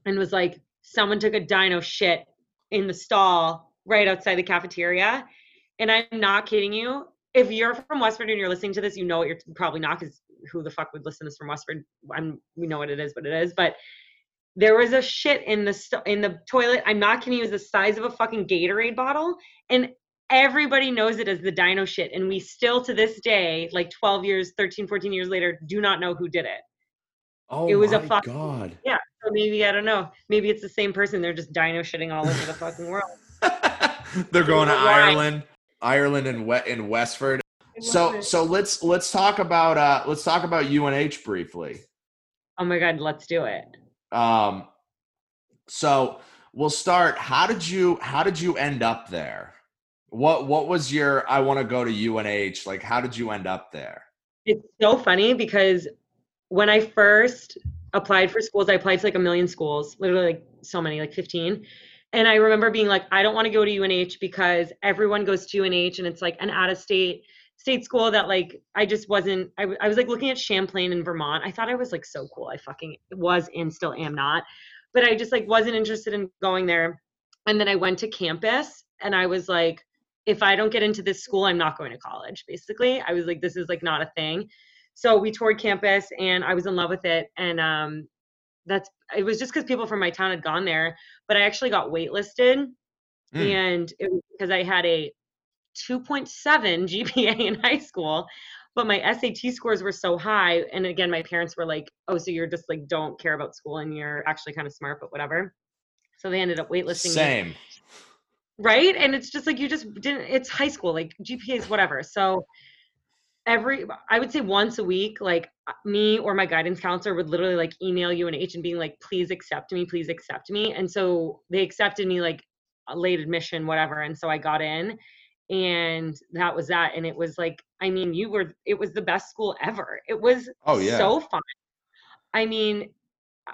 and was like, someone took a dino shit in the stall right outside the cafeteria. And I'm not kidding you. If you're from Westford and you're listening to this, you know what you're probably not because who the fuck would listen to this from Westford? I'm we know what it is, what it is. But there was a shit in the st- in the toilet. I'm not kidding you. It was the size of a fucking Gatorade bottle, and everybody knows it as the dino shit. And we still to this day, like 12 years, 13, 14 years later, do not know who did it. Oh it was a my fuck- god So maybe I don't know. Maybe it's the same person. They're just dino shitting all over the fucking world. *laughs* they're going to ireland ireland and wet in westford so so let's let's talk about uh let's talk about unh briefly oh my god, let's do it. Um, so we'll start. How did you how did you end up there? What what was your I want to go to UNH? Like how did you end up there? It's so funny because when I first applied for schools, I applied to like a million schools, literally like so many, like 15. And I remember being like, I don't want to go to UNH because everyone goes to UNH and it's like an out of state state school that like I just wasn't. I, w- I was like looking at Champlain in Vermont. I thought I was like so cool. I fucking was and still am not, but I just like wasn't interested in going there. And then I went to campus and I was like, if I don't get into this school, I'm not going to college. Basically, I was like, this is like not a thing. So we toured campus and I was in love with it. And um, that's it was just because people from my town had gone there, but I actually got waitlisted Mm. and it was because I had a 2.7 GPA *laughs* in high school, but my SAT scores were so high. And again, my parents were like, "Oh, so you're just like don't care about school and you're actually kind of smart, but whatever." So they ended up waitlisting me, Same. right? And it's just like you just didn't. It's high school, like GPAs, whatever. So every I would say once a week, like uh, me or my guidance counselor would literally like email UNH and H and being like, please accept me, please accept me. And so they accepted me like a late admission, whatever. And so I got in and that was that. And it was like, I mean, you were it was the best school ever. It was Oh, yeah. so fun. I mean,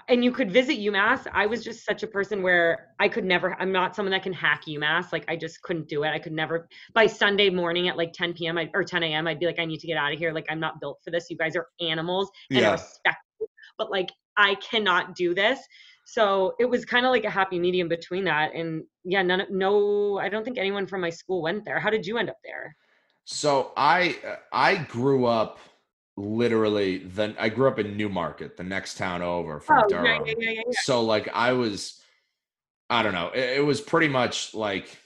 and you could visit UMass. I was just such a person where I could never, I'm not someone that can hack UMass. Like I just couldn't do it. I could never, by Sunday morning at like 10 p.m. Or 10 a.m., I'd be like, I need to get out of here. Like I'm not built for this. You guys are animals and I Yeah. respect but like I cannot do this. So it was kind of like a happy medium between that. And yeah, none of, no, I don't think anyone from my school went there. How did you end up there? So I uh, I grew up literally then I grew up in Newmarket, the next town over from Oh, Durham. yeah, yeah, yeah. So like I was I don't know. It, it was pretty much like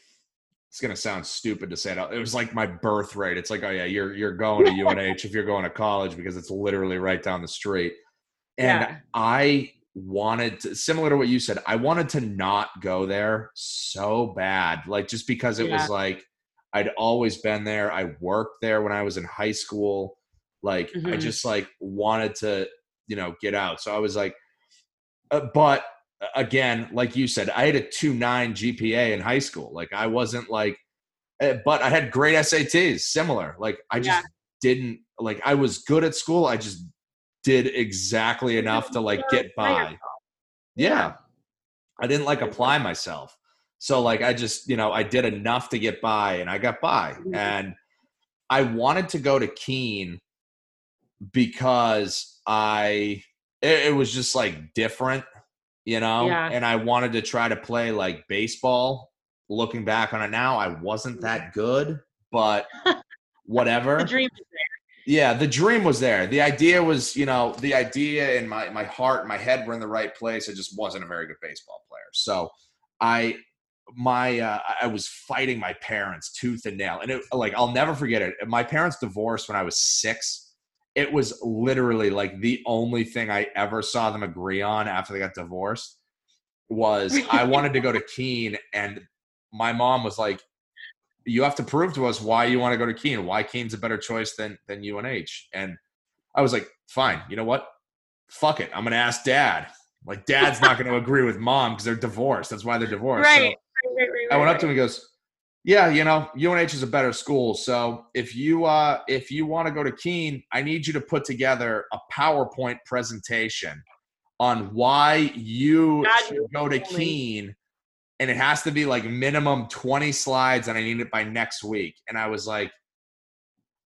it's gonna sound stupid to say it. out- It was like my birth birthright. It's like, oh yeah, you're you're going to *laughs* UNH if you're going to college because it's literally right down the street. And. I wanted to similar to what you said, I wanted to not go there so bad. Like just because it was like I'd always been there. I worked there when I was in high school. Like I Mhm. just like wanted to, you know, get out. So I was like, uh, but uh, again, like you said, I had a two nine GPA in high school. Like I wasn't like, uh, but I had great SATs. Similar. Like I just Yeah. didn't like. I was good at school. I just did exactly enough to like get by. Yeah. I didn't like apply myself. So like I just, you know, I did enough to get by and I got by. Mhm. And I wanted to go to Keene because I it, it was just like different, you know? Yeah. And I wanted to try to play like baseball. Looking back on it now, I wasn't that good, but *laughs* whatever. The dream is Yeah, the dream was there. The idea was, you know, the idea in my my heart, my head were in the right place. I just wasn't a very good baseball player. So I my uh, I was fighting my parents tooth and nail, and it like I'll never forget it. My parents divorced when I was six. It was literally like the only thing I ever saw them agree on after they got divorced was I wanted to go to Keene, and my mom was like, you have to prove to us why you want to go to Keene. Why Keene's a better choice than than UNH. And I was like, fine. You know what? Fuck it. I'm gonna ask dad. Like dad's not gonna agree with mom because they're divorced. That's why they're divorced. So Right. Right, right, I went up to him and he goes, Yeah, you know, UNH is a better school. So if you uh if you want to go to Keene, I need you to put together a PowerPoint presentation on why you God, should go to. Keene. And it has to be like minimum 20 slides, and I need it by next week. And I was like,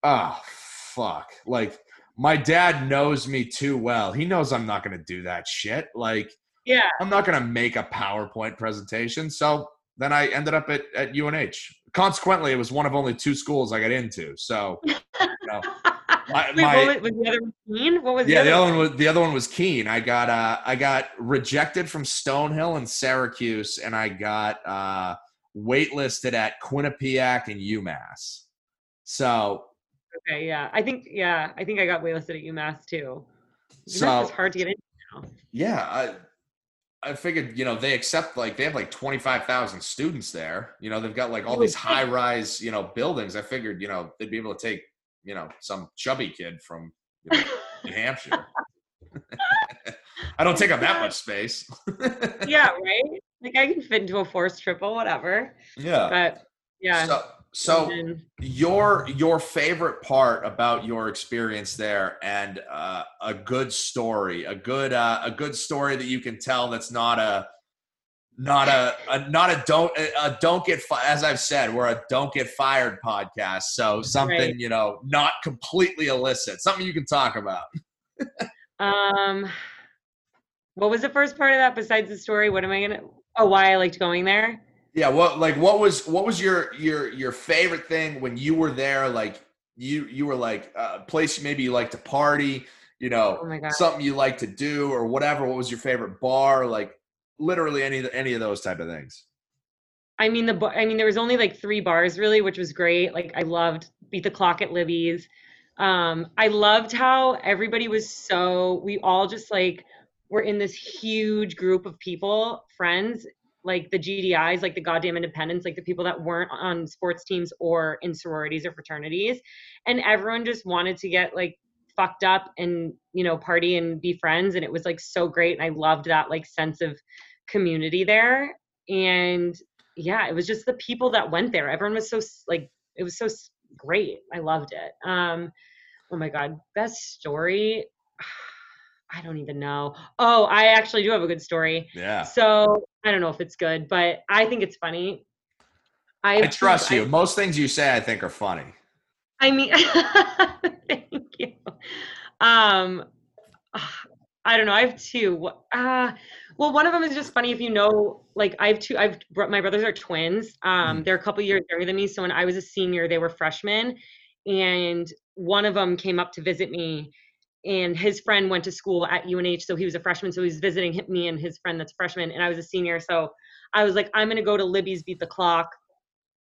oh fuck. Like my dad knows me too well. He knows I'm not gonna do that shit. Like Yeah. I'm not going to make a PowerPoint presentation. So then I ended up at, at UNH. Consequently, it was one of only two schools I got into. So know, *laughs* my- Wait, my- what was, was the other one? Keene? What was yeah, the the other other one was the other one was Keene. I got uh I got rejected from Stonehill and Syracuse, and I got uh waitlisted at Quinnipiac and UMass. So Okay, yeah. I think yeah, I think I got waitlisted at UMass too. UMass so is hard to get into now. yeah, I I figured, you know, they accept like they have like 25,000 students there. You know, they've got like all these high rise, you know, buildings. I figured, you know, they'd be able to take, you know, some chubby kid from you know, New Hampshire. *laughs* *laughs* I don't take up that much space. yeah, *laughs* right? Like I can fit into a forced triple, whatever. Yeah. But yeah. So, so then- your your favorite part about your experience there and uh, a good story a good uh, a good story that you can tell that's not a not a, a not a don't a don't get fi- as I've said, we're a don't get fired podcast. So something Right. you know not completely illicit, something you can talk about. Um, what was the first part of that besides the story? What am I gonna? Oh, why I liked going there. Yeah, what like what was what was your your your favorite thing when you were there? Like you you were like a place maybe you like to party, you know, Oh something you like to do or whatever. What was your favorite bar? Like literally any any of those type of things. I mean the I mean there was only like three bars really, which was great. Like I loved Beat the Clock at Libby's. Um, I loved how everybody was so we all just like were in this huge group of people, friends, like the GDIs, like the goddamn independents, like the people that weren't on sports teams or in sororities or fraternities. And everyone just wanted to get like fucked up and, you know, party and be friends. And it was like so great. And I loved that like sense of community there. And yeah, it was just the people that went there. Everyone was so like it was so great. I loved it. Um, oh my god, best story. *sighs* I don't even know. Oh, I actually do have a good story. Yeah. So I don't know if it's good, but I think it's funny. I, I trust I- you. Most things you say I think are funny. I mean, *laughs* thank you. Um, I don't know. I have two. Uh, well, one of them is just funny if you know, like I have two. I've my brothers are twins. Um, Mhm. they're a couple years younger than me. So when I was a senior, they were freshmen, and one of them came up to visit me, and his friend went to school at UNH, so he was a freshman. So he was visiting me and his friend that's a freshman, and I was a senior. So I was like, I'm gonna go to Libby's Beat the Clock.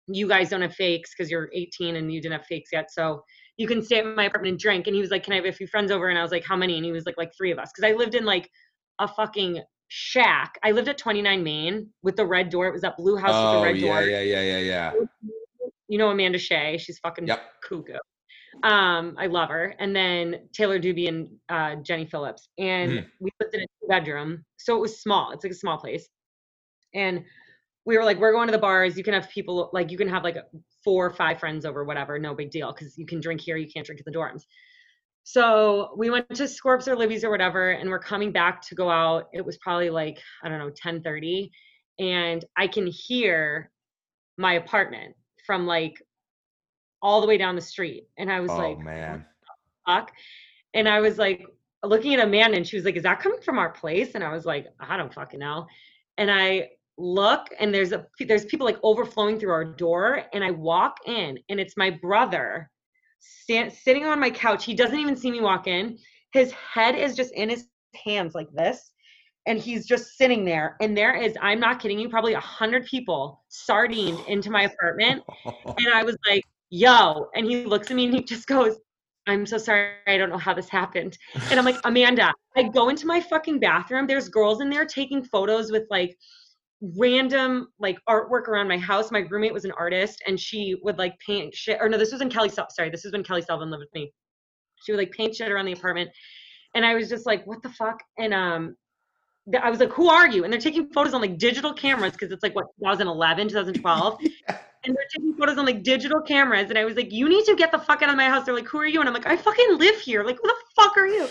You guys don't have fakes because you're 18 and you didn't have fakes yet. So you can stay at my apartment and drink. And he was like, Can I have a few friends over? And I was like, How many? And he was like, like three of us. Because I lived in like a fucking shack. I lived at 29 Main with the red door. It was that blue house with Oh the red yeah, door. Yeah, yeah, yeah, yeah, yeah. You know Amanda Shea. She's fucking Yep. cuckoo. Um, I love her. And then Taylor Doobie and uh, Jenny Phillips. And Mhm. we lived in a two bedroom. So it was small. It's like a small place. And we were like, we're going to the bars. You can have people like you can have like four or five friends over, whatever, no big deal, because you can drink here, you can't drink in the dorms. So we went to Scorps or Libby's or whatever, and we're coming back to go out. It was probably like, I don't know, 10:30. And I can hear my apartment from like all the way down the street. And I was Oh like, man. fuck? And I was like looking at Amanda and she was like, Is that coming from our place? And I was like, I don't fucking know. And I look and there's a there's people like overflowing through our door. And I walk in and it's my brother stand, sitting on my couch. He doesn't even see me walk in. His head is just in his hands like this. And he's just sitting there. And there is, I'm not kidding you, probably a hundred people sardined into my *laughs* apartment. Oh. And I was like, yo. And he looks at me and he just goes, I'm so sorry. I don't know how this happened. And I'm like, *laughs* Amanda, I go into my fucking bathroom. There's girls in there taking photos with like random like artwork around my house. My roommate was an artist and she would like paint shit. Or no, this was in Kelly. Sorry, this is when Kelly Selvin lived with me. She would like paint shit around the apartment. And I was just like, what the fuck? And um, I was like, who are you? And they're taking photos on like digital cameras because it's like what 2011, 2012 *laughs* and they're taking photos on like digital cameras. And I was like, you need to get the fuck out of my house. They're like, who are you? And I'm like, I fucking live here. Like, who the fuck are you?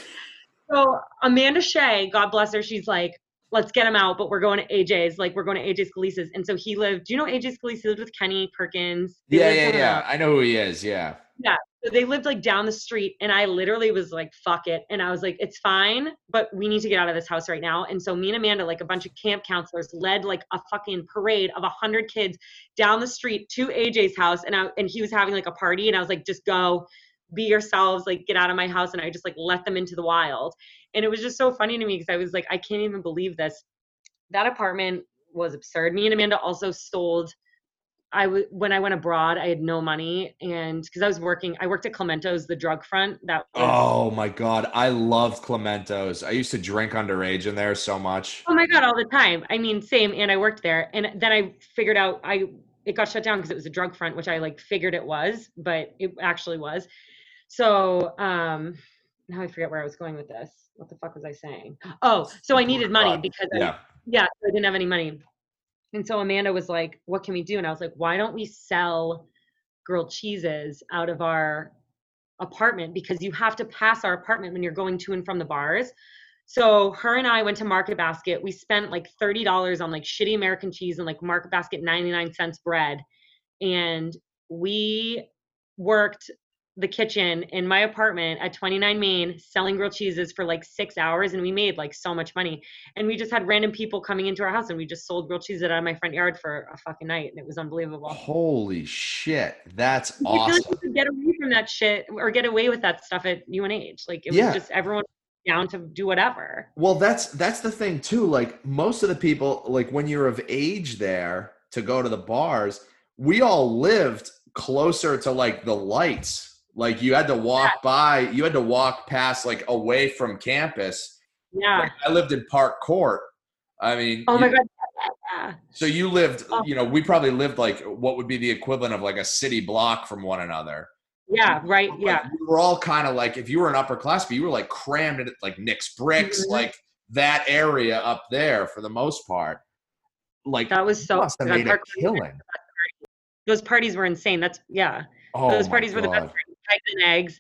So Amanda Shea, God bless her, she's like, let's get him out, but we're going to AJ's. Like, we're going to AJ Scalise's. And so he lived, do you know AJ Scalise He lived with Kenny Perkins? Yeah, yeah, yeah. I know who he is. Yeah. so they lived like down the street and i literally was like fuck it and i was like it's fine but we need to get out of this house right now and so me and amanda like a bunch of camp counselors led like a fucking parade of a hundred kids down the street to aj's house and i and he was having like a party and i was like just go be yourselves like get out of my house and i just like let them into the wild and it was just so funny to me because i was like i can't even believe this. That apartment was absurd. Me and amanda also sold I w- when I went abroad, I had no money, and because I was working, I worked at Clemento's, the drug front. That was, Oh my god, I loved Clemento's. I used to drink underage in there so much. oh my god, all the time. I mean, same. And I worked there, and then I figured out I it got shut down because it was a drug front, which I like figured it was, but it actually was. So um, now I forget where I was going with this. What the fuck was I saying? Oh, so I needed money because I, Yeah. yeah, I didn't have any money. And so Amanda was like, What can we do? And I was like, Why don't we sell grilled cheeses out of our apartment? Because you have to pass our apartment when you're going to and from the bars. So her and I went to Market Basket. We spent like $30 on like shitty American cheese and like Market Basket 99 cents bread. And we worked the kitchen in my apartment at 29 Main selling grilled cheeses for like six hours and we made like so much money. And we just had random people coming into our house and we just sold grilled cheeses out of my front yard for a fucking night and it was unbelievable. Holy shit. That's I feel like awesome. you could get away from that shit or get away with that stuff at UNH. Like it Yeah. was just everyone down to do whatever. Well, that's that's the thing too. Like most of the people, like when you're of age there to go to the bars, we all lived closer to like the lights. Like you had to walk by, you had to walk past like away from campus. Yeah. Like, I lived in Park Court. I mean, Oh my you- god. Yeah. so you lived, Oh. you know, we probably lived like what would be the equivalent of like a city block from one another. Yeah, right. Like, Yeah. we were all kind of like if you were an upper class, but you were like crammed in like Nick's bricks, Mhm. like that area up there for the most part. Like That was so must have made a killing. those parties were insane. That's yeah. Oh, those parties were the best parties. Eggs and eggs.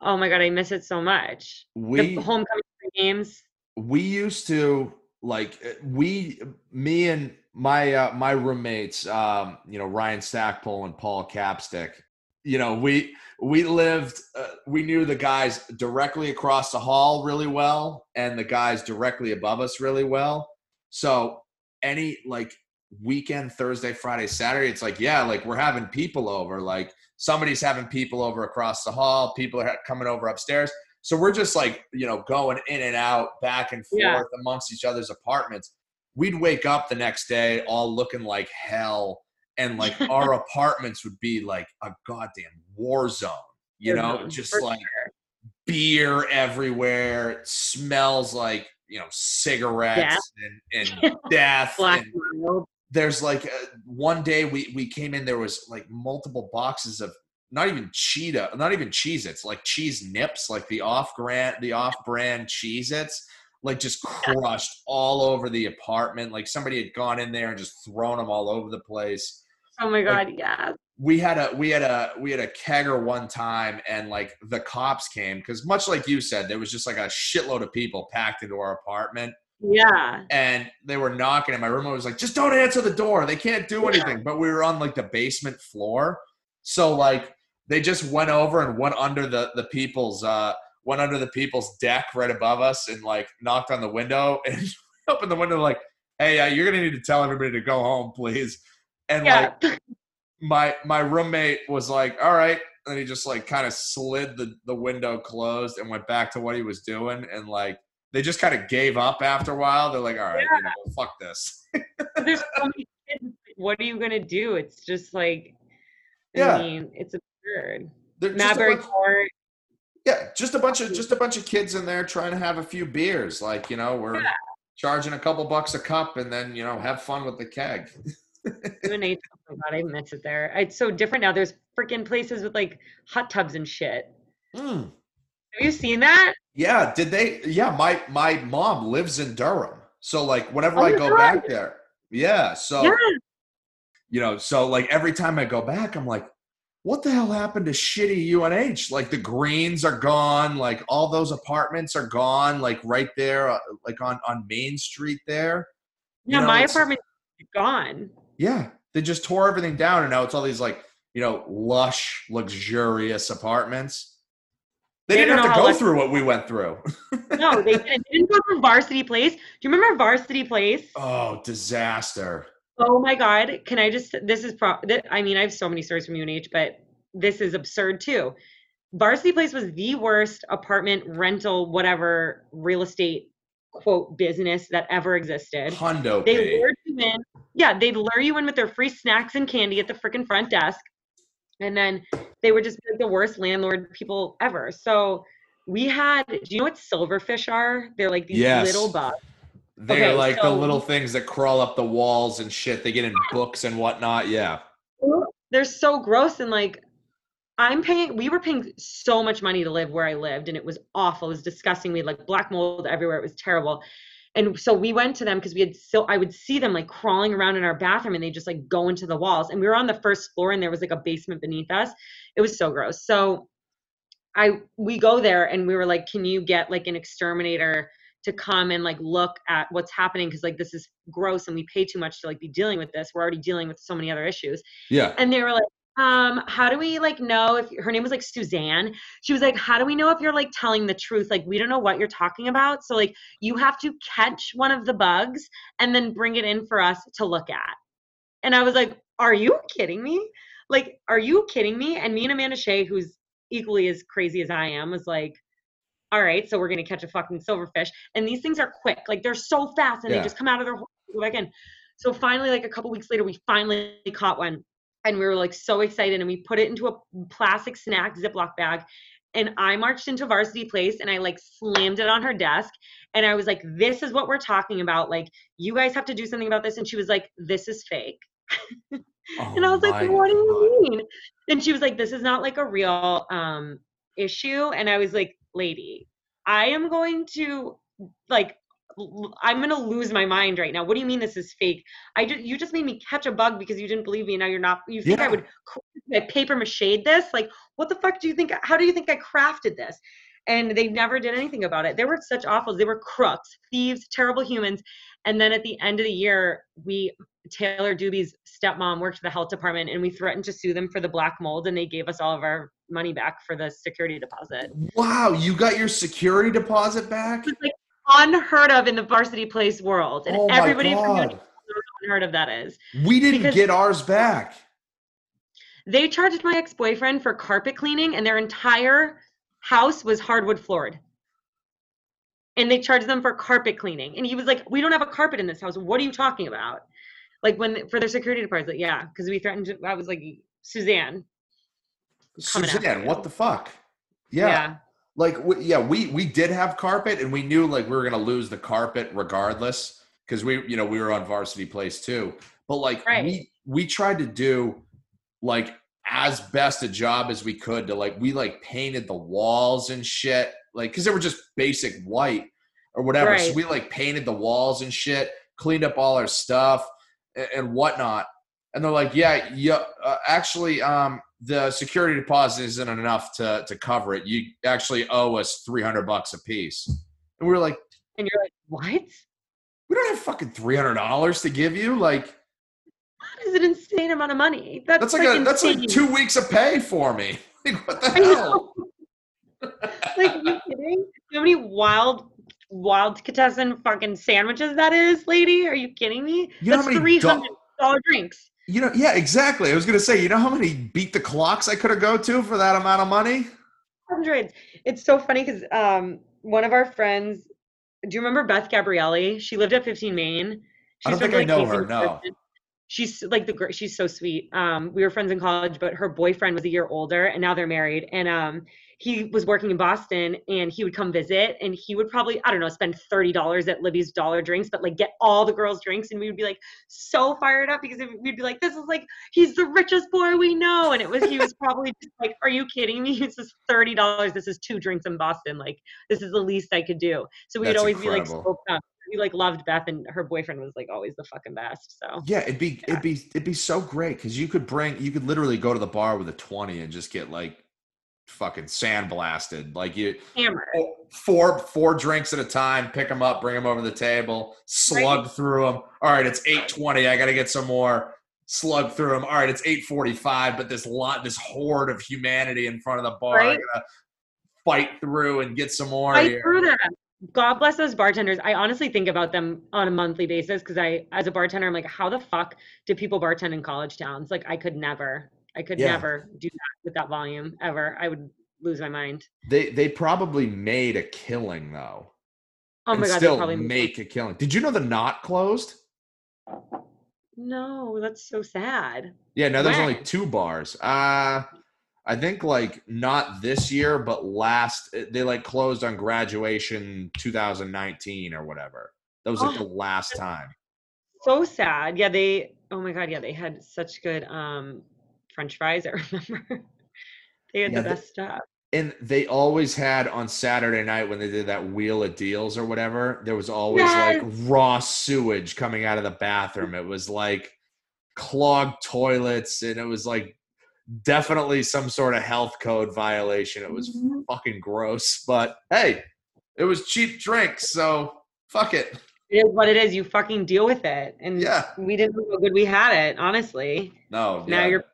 Oh my god, I miss it so much. We the homecoming games. we used to like uh, we me and my uh, my roommates um you know Ryan Stackpole and Paul Capstick you know we we lived uh, we knew the guys directly across the hall really well and the guys directly above us really well so any like weekend Thursday Friday Saturday it's like yeah like we're having people over like somebody's having people over across the hall people are coming over upstairs so we're just like, you know, going in and out, back and forth Yeah. amongst each other's apartments. We'd wake up the next day all looking like hell. And like *laughs* our apartments would be like a goddamn war zone, you know, Mhm, just like sure. beer everywhere. It smells like, you know, cigarettes and, and *laughs* death. Black and. There's like uh, one day we we came in there was like multiple boxes of not even cheetah not even Cheez-Its like cheese nips like the off brand the off brand Cheez-Its like just crushed all over the apartment. Like somebody had gone in there and just thrown them all over the place. Oh my god, yeah. we had a we had a we had a kegger one time and like the cops came because much like you said there was just like a shitload of people packed into our apartment Yeah. and they were knocking and my roommate was like just don't answer the door. They can't do anything. But we were on like the basement floor. So like they just went over and went under the the people's uh went under the people's deck right above us and like knocked on the window *laughs* and opened the window like hey uh, you're gonna need to tell everybody to go home please. And like my my roommate was like all right. And he just like kind of slid the the window closed and went back to what he was doing and like they just kind of gave up after a while they're like all right you know, fuck this There's so many *laughs* kids. What are you gonna do? It's just like Yeah. I mean, it's absurd. They're just a Madbury Court. yeah just a bunch of just a bunch of kids in there trying to have a few beers like you know we're Yeah. charging a couple bucks a cup and then you know have fun with the keg oh my god, I miss it there. It's so different now. There's freaking places with like hot tubs and shit. Hmm. Have you seen that? Yeah, did they? Yeah, my my mom lives in Durham, so like whenever Oh I go God. back there, yeah. So Yeah. you know, so like every time I go back, I'm like, what the hell happened to shitty UNH? Like the greens are gone, like all those apartments are gone, like right there, uh, like on on Main Street there. You Yeah, know, my apartment's gone. Yeah, they just tore everything down, and now it's all these like you know lush, luxurious apartments. They They didn't have to go through what we went through. *laughs* No, they didn't. They didn't go through Varsity Place. Do you remember Varsity Place? Oh, disaster. Oh my God. Can I just, this is, pro, th- I mean, I have so many stories from UNH, but this is absurd too. Varsity Place was the worst apartment rental, whatever real estate quote business that ever existed. Hundo They paid. lured you in. Yeah, they'd lure you in with their free snacks and candy at the freaking front desk. And then they were just like the worst landlord people ever. So we had, do you know what silverfish are? They're like these Yes. little bugs. They're Okay, like the little things that crawl up the walls and shit. They get in books and whatnot. Yeah. they're so gross and like i'm paying we were paying so much money to live where i lived and it was awful it was disgusting we had like black mold everywhere it was terrible and so we went to them because we had so i would see them like crawling around in our bathroom and they just like go into the walls and we were on the first floor and there was like a basement beneath us it was so gross so i we go there and we were like can you get like an exterminator to come and like look at what's happening because like this is gross and we pay too much to like be dealing with this. We're already dealing with so many other issues. Yeah. And they were like, um, how do we like know if her name was like Suzanne? She was like, how do we know if you're like telling the truth? Like, we don't know what you're talking about. So like you have to catch one of the bugs and then bring it in for us to look at. And I was like, are you kidding me? Like, are you kidding me? And me and Amanda Shea, who's equally as crazy as I am, was like, all right, so we're gonna catch a fucking silverfish. And these things are quick, like they're so fast and Yeah. they just come out of their hole go back in. So finally, like a couple weeks later, we finally caught one. And we were like so excited and we put it into a plastic snack Ziploc bag. And I marched into Varsity Place and I like slammed it on her desk. And I was like, this is what we're talking about. Like, you guys have to do something about this. And she was like, this is fake. *laughs* and I was Oh like, what do you mean? And she was like, this is not like a real um issue. And I was like, lady, I am going to like I'm going to lose my mind right now. What do you mean this is fake? I just you just made me catch a bug because you didn't believe me. Now you're not you think I would I paper mache this? Like what the fuck do you think how do you think I crafted this? And they never did anything about it. They were such awfuls. They were crooks, thieves, terrible humans. And then at the end of the year, we Taylor Doobie's stepmom worked for the health department and we threatened to sue them for the black mold and they gave us all of our money back for the security deposit. Wow, you got your security deposit back? Like unheard of in the varsity place world. And Oh everybody from God. Union knows how unheard of that is. We didn't Because- get ours back. They charged my ex-boyfriend for carpet cleaning and their entire house was hardwood floored. And they charged them for carpet cleaning. And he was like, We don't have a carpet in this house. What are you talking about? Like when for their security deposit, yeah, because we threatened to, I was like, Suzanne. Suzanne, what the fuck? Yeah. Like we, yeah, we we did have carpet and we knew like we were going to lose the carpet regardless cuz we you know, we were on varsity place too. But like Right. we we tried to do like as best a job as we could to like we like painted the walls and shit like cuz they were just basic white or whatever. So we like painted the walls and shit, cleaned up all our stuff and, and whatnot. And they're like, yeah, yeah, uh, actually, um, the security deposit isn't enough to to cover it. You actually owe us three hundred bucks a piece. And we were like, And you're like, What? we don't have fucking three hundred dollars to give you. Like That is an insane amount of money. That's, that's like a that's like two weeks of pay for me. *laughs* Like what the hell? *laughs* *laughs* like, are you kidding? How many wild, wild Catessan fucking sandwiches that is, lady? Are you kidding me? You That's three hundred dollar drinks. You know, yeah, exactly. I was gonna say, you know how many beat the clocks I could have go to for that amount of money? Hundreds. It's so funny because um, one of our friends. Do you remember Beth Gabrielli? She lived at 15 Main. I don't think of I know her, no. She's like the she's so sweet. Um, we were friends in college, but her boyfriend was a year older, and now they're married. And um, he was working in Boston, and he would come visit, and he would probably I don't know spend thirty dollars at Libby's Dollar Drinks, but like get all the girls drinks, and we would be like so fired up because we'd be like, this is like he's the richest boy we know, and it was he was probably just like, are you kidding me? *laughs* This is thirty dollars. This is two drinks in Boston. Like this is the least I could do. So we'd That's always be like incredible. stoked. We like loved Beth, and her boyfriend was like always the fucking best. So Yeah, it'd be it'd be it'd be so great because you could bring you could literally go to the bar with a twenty and just get like fucking sandblasted. Like you hammer. Oh, four four drinks at a time, pick them up, bring them over the table, slug through them. All right, it's eight twenty. I got to get some more. Slug through them. All right, it's eight forty five. But this lot, this horde of humanity in front of the bar, I Right. gotta fight through and get some more. Here. through that. God bless those bartenders. I honestly think about them on a monthly basis because I, as a bartender, I'm like, how the fuck do people bartend in college towns? Like, I could never, I could Yeah. never do that with that volume ever. I would lose my mind. They they probably made a killing though. Oh my god, they still probably make a killing. Did you know the knot closed? No, that's so sad. Yeah, now there's only two bars. Uh I think like not this year, but last they like closed on graduation 2019 or whatever. That was like the Oh, last time. So sad. Yeah, they. Oh my god, yeah, they had such good um French fries. *laughs* I remember. they had Yeah, the best stuff. And they always had on Saturday night when they did that wheel of deals or whatever, there was always Yes. like raw sewage coming out of the bathroom. It was like clogged toilets and it was like definitely some sort of health code violation. It was Mhm. fucking gross, but hey, it was cheap drinks, so fuck it. It is what it is. You fucking deal with it. And Yeah. we didn't know how good we had it, honestly. No, Now yeah. you're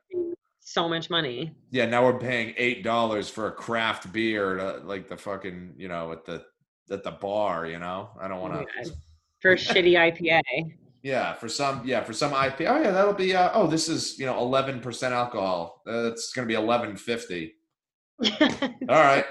so much money. yeah. Now we're paying eight dollars for a craft beer, to, like the fucking you know at the at the bar. You know, I don't want to. God. For a shitty IPA. Yeah, for some, yeah, for some IP. Oh yeah, that'll be. Uh, oh, this is you know eleven percent alcohol. Uh, gonna be eleven fifty. *laughs* All right,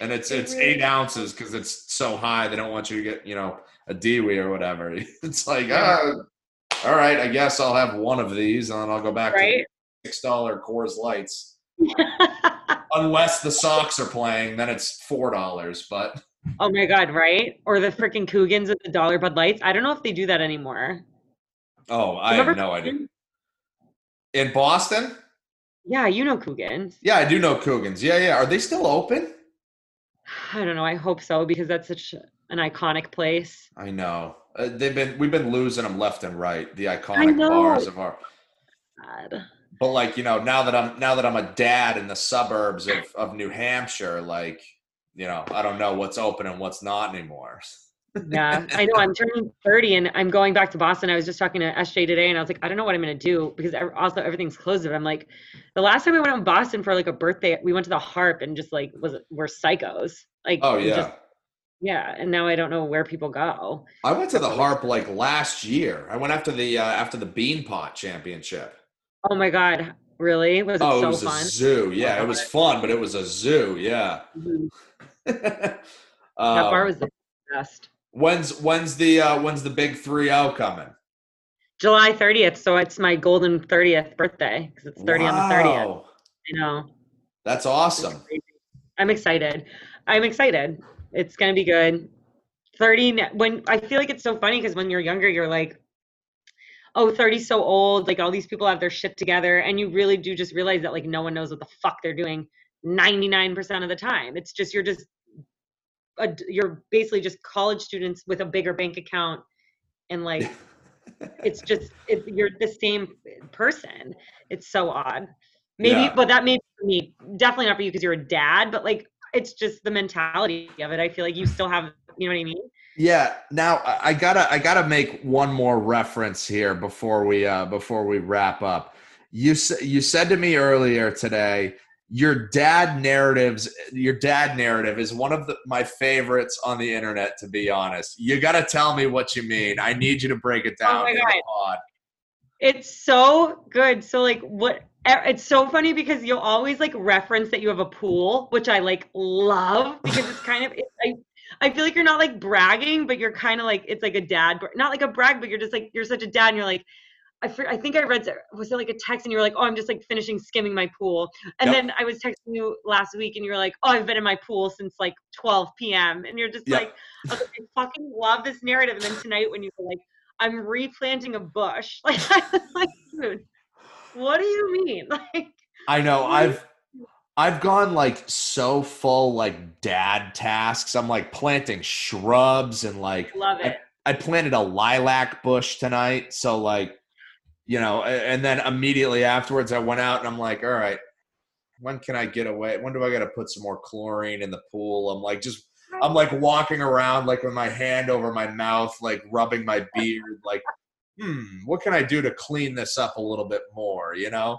and it's It it's really eight ounces because it's so high. They don't want you to get you know a Dewey or whatever. *laughs* It's like, Yeah. ah, all right, I guess I'll have one of these, and then I'll go back right? to six dollar Coors Lights. *laughs* Unless the Sox are playing, then it's four dollars. But oh my god, right? Or the freaking Coogans with the dollar Bud Lights. I don't know if they do that anymore. oh, I Remember have no idea. In Boston, Yeah, you know Coogans. yeah, I do know Coogan's. Yeah, yeah. Are they still open? I don't know. I hope so because that's such an iconic place. I know. Uh, they've been we've been losing them left and right. The iconic bars of our. God. But like you know, now that I'm now that I'm a dad in the suburbs of of New Hampshire, like you know, I don't know what's open and what's not anymore. Yeah, I know. I'm turning 30 and I'm going back to Boston. I was just talking to SJ today and I was like, I don't know what I'm going to do because also everything's closed. I'm like, the last time I went out in Boston for like a birthday, we went to the Harp and just like, was we're psychos. Like, Oh yeah, just- yeah. And now I don't know where people go. I went to the Harp like last year. I went after the uh, after the Beanpot Championship. Oh my God. Really? Was it Oh, it was fun? a zoo. Yeah, it was fun, but it was a zoo. Yeah. Mhm. *laughs* that bar was the best. When's when's the uh, when's the big three zero coming? July 30th. So it's my golden 30th birthday because it's 30 on the 30th. Wow, I know. That's awesome. I'm excited. I'm excited. It's gonna be good. 30 when I feel like it's so funny because when you're younger, you're like, oh, 30 so old, like all these people have their shit together, and you really do just realize that like no one knows what the fuck they're doing 99% of the time. It's just you're just a, you're basically just college students with a bigger bank account and like *laughs* it's just it, you're the same person. It's so odd. Maybe, Yeah. but that may be for me. Definitely not for you because you're a dad. But like, it's just the mentality of it. I feel like you still have, you know what I mean? Yeah. Now I gotta I gotta make one more reference here before we uh before we wrap up. You you said to me earlier today your dad narratives your dad narrative is one of the, my favorites on the internet to be honest you got to tell me what you mean i need you to break it down Oh my God. It's so good. So like, what? It's so funny because you'll always like reference that you have a pool, which I like love because it's *laughs* kind of. It, I I feel like you're not like bragging, but you're kind of like it's like a dad, not like a brag, but you're just like you're such a dad, and you're like. I, I think I read was it like a text and you were like, oh, I'm just like finishing skimming my pool, and Yep. then I was texting you last week and you were like, oh, I've been in my pool since like 12 p.m. and you're just Yep. like, I, I fucking love this narrative. And then tonight when you were like, I'm replanting a bush, *laughs* like I was like, dude, what do you mean? *laughs* Like, i know i've i've gone like so full like dad tasks i'm like planting shrubs and like love it. I planted a lilac bush tonight. So like, you know, and then immediately afterwards I went out and I'm like, all right, when can I get away? When do I got to put some more chlorine in the pool? I'm like, just, I'm like walking around like with my hand over my mouth, like rubbing my *laughs* beard, like, hmm, what can I do to clean this up a little bit more, you know?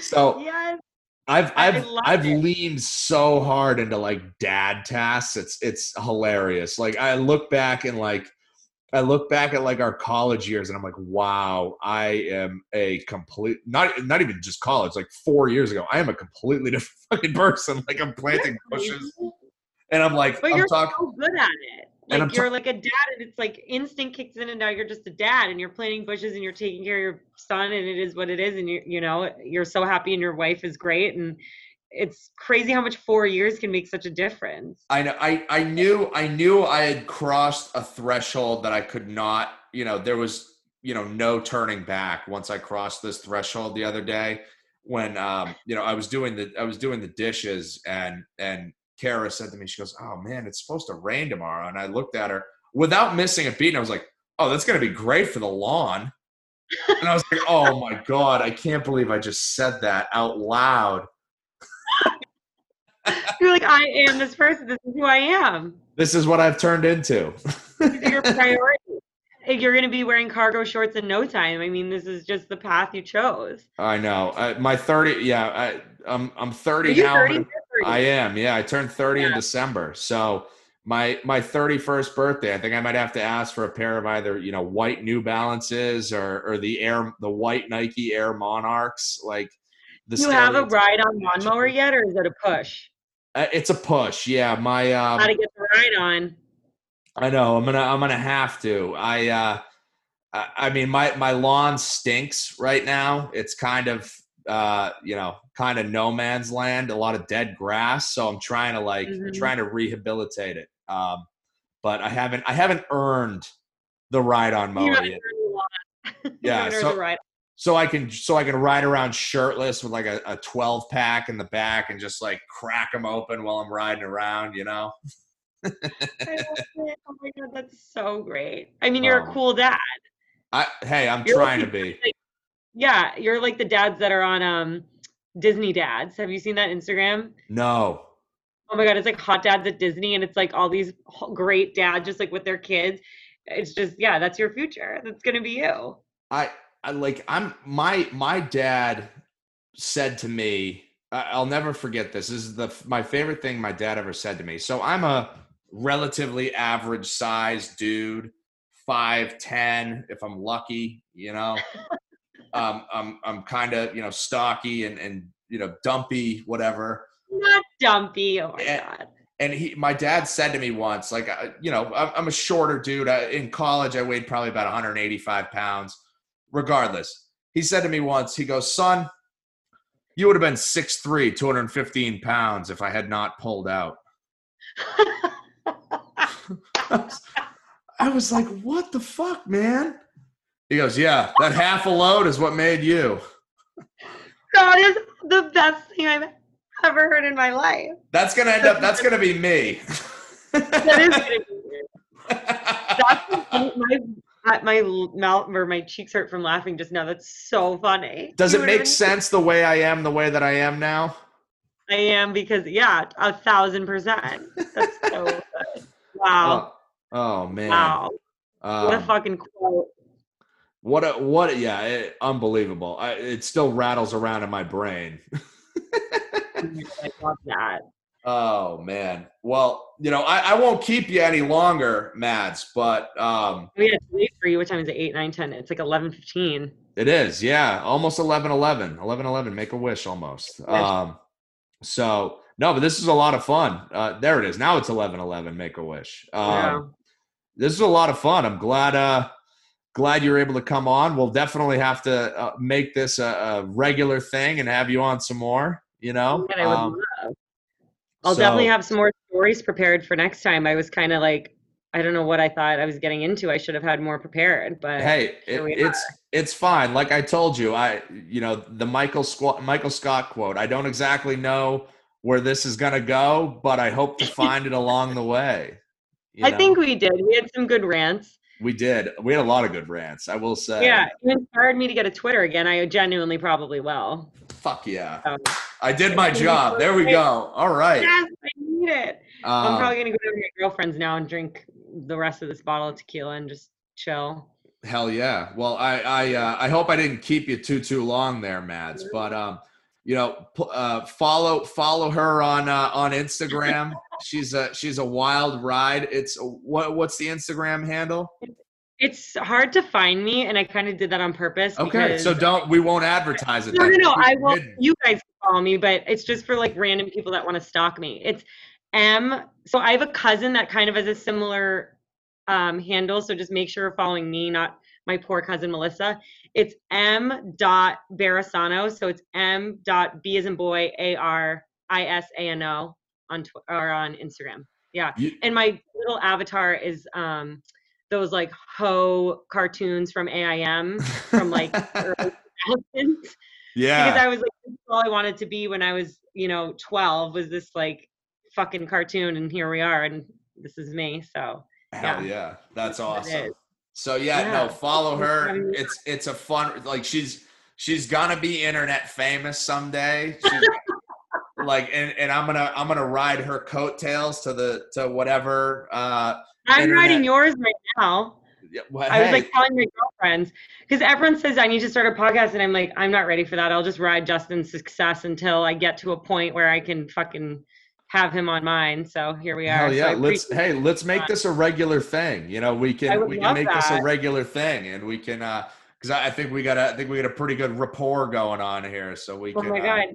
So Yes. I've I've I've it. leaned so hard into like dad tasks. It's it's hilarious. Like I look back and like I look back at like our college years and I'm like, wow, I am a complete not not even just college, like four years ago, I am a completely *laughs* different fucking person. Like I'm planting bushes and I'm like But I'm you're talking so good at it. And Like you're like a dad, and it's like instinct kicks in, and now you're just a dad, and you're planting bushes, and you're taking care of your son, and it is what it is, and you you know you're so happy, and your wife is great, and it's crazy how much four years can make such a difference. I know I, I knew I knew I had crossed a threshold that I could not, you know, there was, you know, no turning back once I crossed this threshold the other day when um, you know, I was doing the I was doing the dishes and and Kara said to me, she goes, Oh man, it's supposed to rain tomorrow. And I looked at her without missing a beat, and I was like, Oh, that's gonna be great for the lawn. And I was like, Oh my God, I can't believe I just said that out loud. *laughs* You're like, I am this person. This is who I am. This is what I've turned into. Your *laughs* priorities. You're going to be wearing cargo shorts in no time. I mean, this is just the path you chose. I know. I, my 30, yeah, I, I'm, I'm 30 Are you now. 30? I am. Yeah, I turned 30 in December. So my my 31st birthday, I think I might have to ask for a pair of either, you know, white New Balances or or the Air the white Nike Air Monarchs like the you have a ride on lawnmower yet, or is it a push? Uh, It's a push. Yeah, my um How to get the ride on? I know. I'm gonna. I'm gonna have to. I. uh I, I mean, my my lawn stinks right now. It's kind of. uh You know, kind of no man's land. A lot of dead grass. So I'm trying to like Mhm. trying to rehabilitate it. Um, but I haven't. I haven't earned the ride on mower yet. earned the lawn. *laughs* You Yeah, so- So I can. So I can ride around shirtless with like a, a 12 pack in the back and just like crack them open while I'm riding around. You know. I love it. Oh my god, that's so great. I mean, you're Um, a cool dad. I. Hey, I'm You're trying to like- be. Yeah, you're like the dads that are on um Disney dads. Have you seen that Instagram? No. Oh my god, it's like hot dads at Disney, and it's like all these great dads just like with their kids. It's just yeah, that's your future. That's gonna be you. I, I like I'm my my dad said to me I'll never forget this. This is the my favorite thing my dad ever said to me. So I'm a relatively average sized dude, five ten if I'm lucky, you know. *laughs* um, I'm I'm kind of you know stocky and and you know dumpy whatever. Not dumpy. Oh my Yeah. god. And he, my dad said to me once, like, uh, you know, I'm, I'm a shorter dude. I, in college, I weighed probably about 185 pounds. Regardless, he said to me once, he goes, son, you would have been 6'3", 215 pounds if I had not pulled out. *laughs* *laughs* I was like, what the fuck, man? He goes, yeah, that half a load is what made you. that is the best thing I've ever heard in my life. That's gonna end up. That's gonna be me. That is gonna be. *laughs* That's my mouth or my cheeks hurt from laughing just now. That's so funny. Does You it what I make mean? sense the way I am, the way that I am now? I am because yeah, a thousand percent. That's so *laughs* good. Wow. Oh, oh, man. wow. what a Um, fucking quote. What a what a, yeah, it, unbelievable. I, it still rattles around in my brain. *laughs* I love that. Oh man. Well, you know, I, I won't keep you any longer, Mads, but um We had to wait for you. What time is it? 8, 9, 10. It's like eleven fifteen. it is, yeah, almost 11 11. 11 11, make a wish almost. Um so no, but this is a lot of fun. Uh there it is. Now it's 11 11, make a wish. Um Yeah. this is a lot of fun. I'm glad uh glad you're able to come on. We'll definitely have to uh, make this a, a regular thing and have you on some more, you know. And I would Um, love. I'll definitely have some more stories prepared for next time. I was kind of like, I don't know what I thought I was getting into. I should have had more prepared, but Hey, it, it's it's fine. Like I told you, I you know the Michael Scott Michael Scott quote. I don't exactly know where this is gonna go, but I hope to *laughs* find it along the way. you I know? think we did. We had some good rants. We did. We had a lot of good rants. I will say. Yeah, it inspired me to get a Twitter again. I genuinely probably will. Fuck yeah. I did my job. There we go. All right. yes, I need it. I'm Um, probably gonna go to my girlfriend's now and drink the rest of this bottle of tequila and just chill. Hell yeah. Well, I I uh, I hope I didn't keep you too too long there, Mads. But um, you know, uh, follow follow her on uh, on Instagram. she's a she's a wild ride. It's what what's the Instagram handle? It's hard to find me, and I kind of did that on purpose. Okay, so don't we won't advertise it. No, no, no. I will. You guys follow me, but it's just for like random people that want to stalk me. It's M. So I have a cousin that kind of has a similar um, handle. So just make sure you're following me, not my poor cousin Melissa. It's M. Dot Barisano. So it's M. Dot B as in boy A R I S A N O on Tw- or on Instagram. Yeah, You- and my little avatar is um those like ho cartoons from AIM from like *laughs* early 2000s because. I was like, this is all I wanted to be when I was, you know, 12 was this like fucking cartoon, and here we are, and this is me. So Hell yeah. yeah. That's awesome. So yeah, Yeah. no, follow her. It's it's a fun like she's she's gonna be internet famous someday. She's, *laughs* like and, and i'm gonna i'm gonna ride her coattails to the to whatever uh I'm Internet. writing yours right now. yeah, well, I was like telling my girlfriends because everyone says I need to start a podcast, and I'm like, I'm not ready for that. I'll just ride Justin's success until I get to a point where I can fucking have him on mine. So here we are. hell yeah I let's hey let's make this a regular thing you know we can we can make this a regular thing and we can uh because I, I think we got a i think we got a pretty good rapport going on here so we Oh can my uh, god.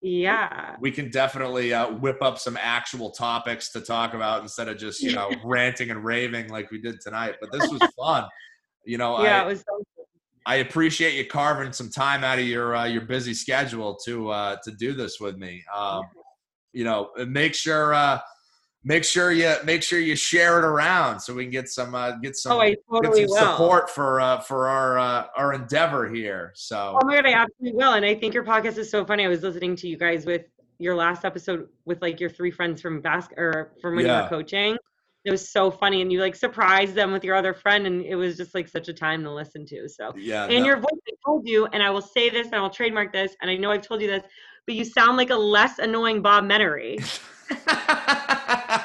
Yeah. we can definitely uh, whip up some actual topics to talk about instead of just you *laughs* know ranting and raving like we did tonight but this was fun you know Yeah, I, it was so I appreciate you carving some time out of your uh, your busy schedule to uh, to do this with me. Um, you know, make sure uh, make sure you make sure you share it around so we can get some uh, get some Oh, I get totally some support for uh, for our uh, our endeavor here. So Oh my god, I absolutely will. And I think your podcast is so funny. I was listening to you guys with your last episode with like your three friends from basket or from when you were coaching. It was so funny, and you like surprised them with your other friend, and it was just like such a time to listen to. So, yeah, and no- your voice, I told you, and I will say this, and I will trademark this, and I know I've told you this, but you sound like a less annoying Bob Menery. *laughs*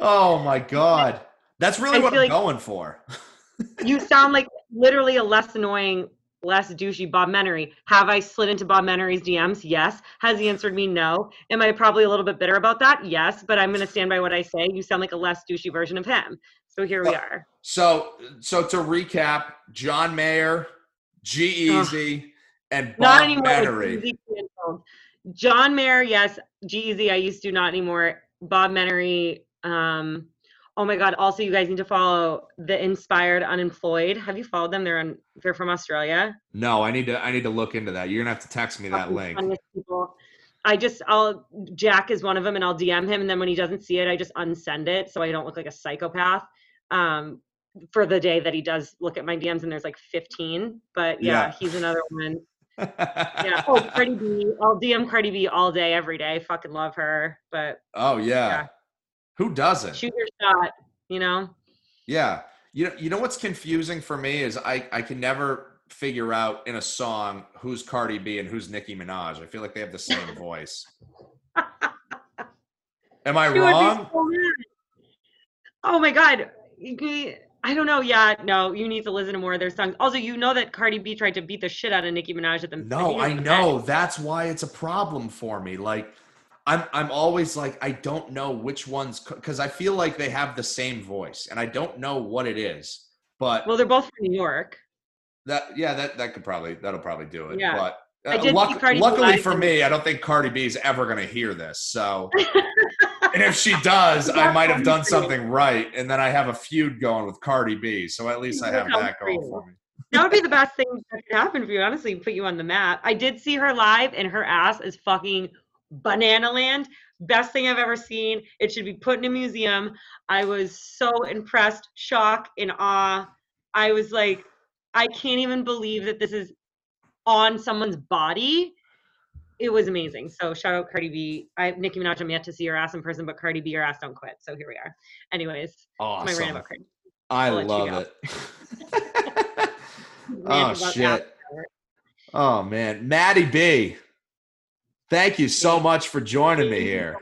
oh my god, that's really I what I'm like- going for. *laughs* you sound like literally a less annoying, less douchey Bob Menery. Have I slid into Bob Menery's DMs? Yes. Has he answered me? No. Am I probably a little bit bitter about that? Yes. But I'm going to stand by what I say. You sound like a less douchey version of him. So here we are. So so to recap, John Mayer, G-Eazy, and Not Bob anymore. with Menery. John Mayer, yes. G-Eazy, I used to, not anymore. Bob Menery. Um, oh my God. Also, you guys need to follow the Inspired Unemployed. Have you followed them? They're on. They're from Australia. No, I need to I need to look into that. You're gonna have to text me that link. I just I'll Jack is one of them and I'll DM him and then when he doesn't see it I just unsend it so I don't look like a psychopath. Um for the day that he does look at my DMs and there's like 15. But yeah, Yeah. he's another one. *laughs* Yeah. Oh, Cardi B. I'll DM Cardi B all day, every day. Fucking love her. But oh yeah. Yeah. Who doesn't? shoot your shot, you know? Yeah. You know, you know what's confusing for me is I, I can never figure out in a song who's Cardi B and who's Nicki Minaj. I feel like they have the same *laughs* voice. Am I She wrong? so. Oh my god. I don't know. Yeah, no, you need to listen to more of their songs. Also, you know that Cardi B tried to beat the shit out of Nicki Minaj at the No, I the know. That's why it's a problem for me. Like I'm I'm always like I don't know which ones cuz I feel like they have the same voice and I don't know what it is. But Well, they're both from New York. that yeah, that that could probably that'll probably do it. Yeah. But uh, luck- luckily for me, I don't think Cardi B is ever going to hear this. So *laughs* And if she does, I might have done something right, and then I have a feud going with Cardi B. So at least I have that going for me. That would be the best thing that could happen for you, honestly, put you on the map. I did see her live, and her ass is fucking banana land. Best thing I've ever seen. It should be put in a museum. I was so impressed, shocked, in awe. I was like, I can't even believe that this is on someone's body. It was amazing. So shout out Cardi B. I Nicki Minaj, I'm yet to see her ass in person, but Cardi B, your ass don't quit. So here we are. Anyways, that's my Awesome. rant about Cardi. I I'll let you love it. *laughs* Oh shit. Oh man, Maddie B. Thank you so much for joining me here.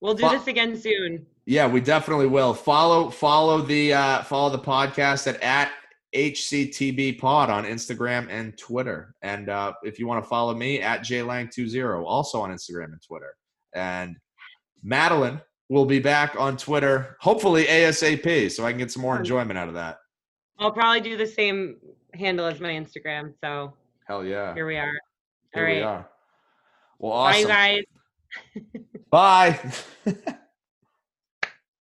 We'll do this again soon. Yeah, we definitely will. Follow follow the uh follow the podcast at at HCTB Pod on Instagram and Twitter. And uh if you want to follow me at JLang20 also on Instagram and Twitter. And Madeline will be back on Twitter, hopefully ASAP, so I can get some more enjoyment out of that. I'll probably do the same handle as my Instagram. So Hell yeah. here we are. Here All we are. Well, Bye, awesome. you guys. *laughs* Bye. *laughs*